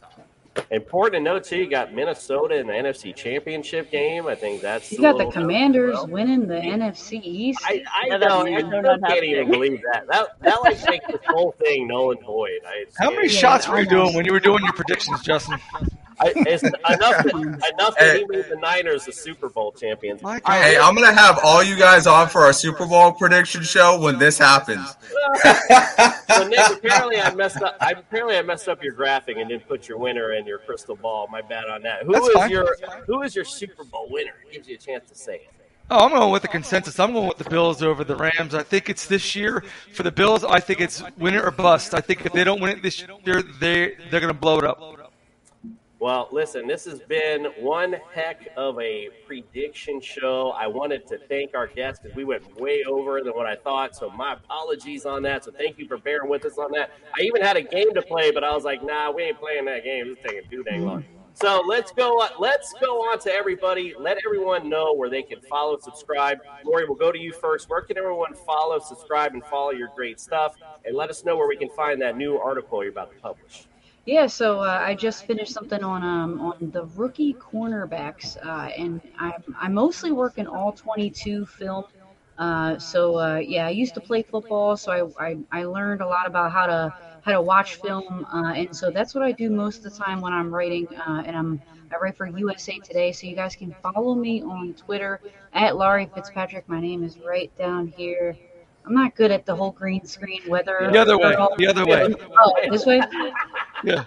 Important to note too, you got Minnesota in the NFC Championship game. I think that's You got the little- Commanders winning the NFC East. I, I Yeah, know. that's- I that's still not can't even believe that. That that like makes this whole thing null and void. I, How many Yeah, shots were you doing when you were doing your predictions, Justin? I, it's [LAUGHS] enough that, enough that he made the Niners the Super Bowl champions. Hey, I'm gonna have all you guys on for our Super Bowl prediction show when this happens. [LAUGHS] so Nick, apparently I messed up. I, apparently I messed up your graphic and didn't put your winner in your crystal ball. My bad on that. Who That's is fine. your Who is your Super Bowl winner? Gives you a chance to say it. Oh, I'm going with the consensus. I'm going with the Bills over the Rams. I think it's this year for the Bills. I think it's winner or bust. I think if they don't win it this year, they they're going to blow it up. Well, listen, this has been one heck of a prediction show. I wanted to thank our guests because we went way over than what I thought. So my apologies on that. So thank you for bearing with us on that. I even had a game to play, but I was like, nah, we ain't playing that game. It's taking too dang long. So let's go. Let's go on to everybody. Let everyone know where they can follow, subscribe. Laurie, we'll go to you first. Where can everyone follow, subscribe, and follow your great stuff? And let us know where we can find that new article you're about to publish. Yeah, so uh, I just finished something on um, on the rookie cornerbacks, uh, and I'm I'm mostly working all 22 film. Uh, so uh, yeah, I used to play football, so I, I, I learned a lot about how to how to watch film, uh, and so that's what I do most of the time when I'm writing, uh, and I'm I write for USA Today, so you guys can follow me on Twitter at Laurie Fitzpatrick. My name is right down here. I'm not good at the whole green screen weather. The other way. The other way. Oh, this way. Yeah.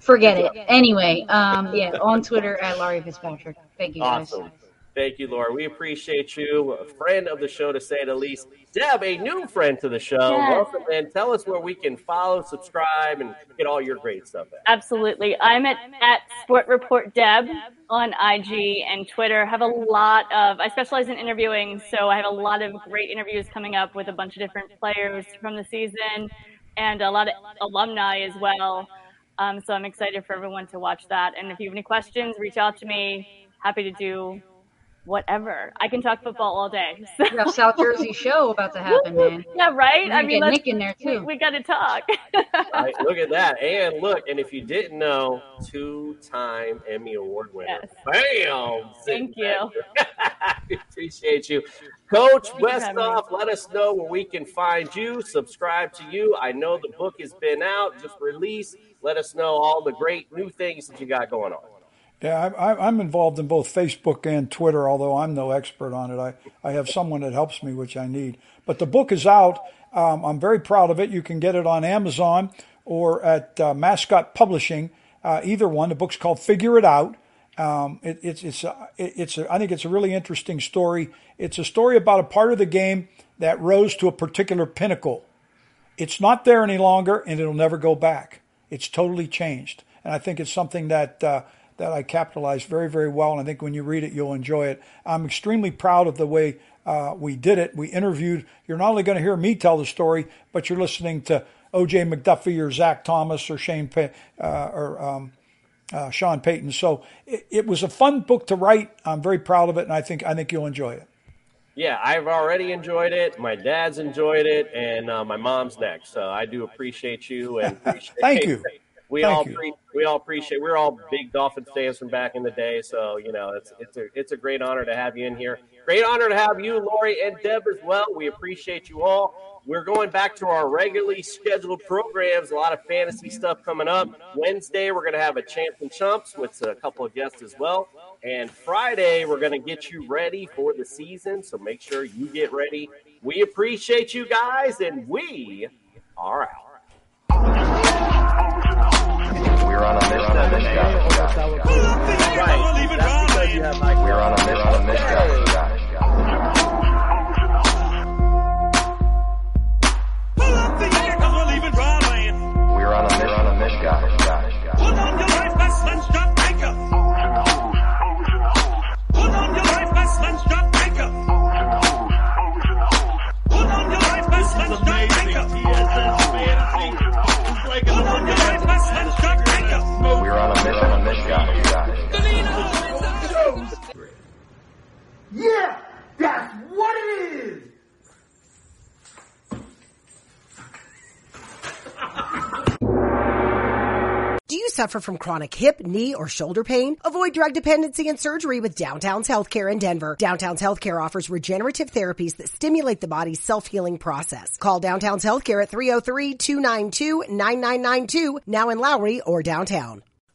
Forget it. Anyway, um, yeah, on Twitter at Laurie Fitzpatrick. Thank you guys. Awesome. Thank you, Laura. We appreciate you, a friend of the show to say the least. Deb, a new friend to the show. Yes. Welcome, and tell us where we can follow, subscribe, and get all your great stuff. At. Absolutely. I'm at, at Sport Report Deb on IG and Twitter. Have a lot of, I specialize in interviewing, so I have a lot of great interviews coming up with a bunch of different players from the season and a lot of alumni as well. Um, so I'm excited for everyone to watch that. And if you have any questions, reach out to me. Happy to do whatever. I can talk football all day. We got a South Jersey show about to happen, man. Yeah, right. I mean, get Nick in there we, too. we got to talk. Right, look at that. [LAUGHS] And look, and if you didn't know, two time Emmy Award winner. Bam! Thank you. [LAUGHS] We appreciate you. Coach you for having me. Westhoff, let us know where we can find you, subscribe to you. I know the book has been out, just released. Let us know all the great new things that you got going on. Yeah, I, I'm involved in both Facebook and Twitter, although I'm no expert on it. I, I have someone that helps me, which I need. But the book is out. Um, I'm very proud of it. You can get it on Amazon or at uh, Mascot Publishing, uh, either one. The book's called Figure It Out. Um, it, it's it's a, it- it's a, I think it's a really interesting story. It's a story about a part of the game that rose to a particular pinnacle. It's not there any longer, and it'll never go back. It's totally changed, and I think it's something that uh, that I capitalized very very well. And I think when you read it, you'll enjoy it. I'm extremely proud of the way uh, we did it. We interviewed. You're not only going to hear me tell the story, but you're listening to O.J. McDuffie or Zach Thomas or Shane Pay, uh, or um, uh, Sean Payton. So it, it was a fun book to write. I'm very proud of it, and I think I think you'll enjoy it. Yeah, I've already enjoyed it. My dad's enjoyed it, and uh, my mom's next. So I do appreciate you and [LAUGHS] appreciate Thank you. We Thank all pre- we all appreciate. We're all big Dolphins fans from back in the day, so you know it's it's a it's a great honor to have you in here. Great honor to have you, Laurie and Deb as well. We appreciate you all. We're going back to our regularly scheduled programs. A lot of fantasy stuff coming up. Wednesday we're going to have a champs and chumps with a couple of guests as well. And Friday we're going to get you ready for the season. So make sure you get ready. We appreciate you guys, and we are out. We're on a mission of this guy. We're on this guy. Right. That's because you have like We're on a mission on this guy. We're on a mission on this guy. We're on a mission on this guy. Yeah, that's what it is. Do you suffer from chronic hip, knee, or shoulder pain? Avoid drug dependency and surgery with Downtown's Healthcare in Denver. Downtown's Healthcare offers regenerative therapies that stimulate the body's self-healing process. Call Downtown's Healthcare at 303-292-9992, now in Lowry or downtown.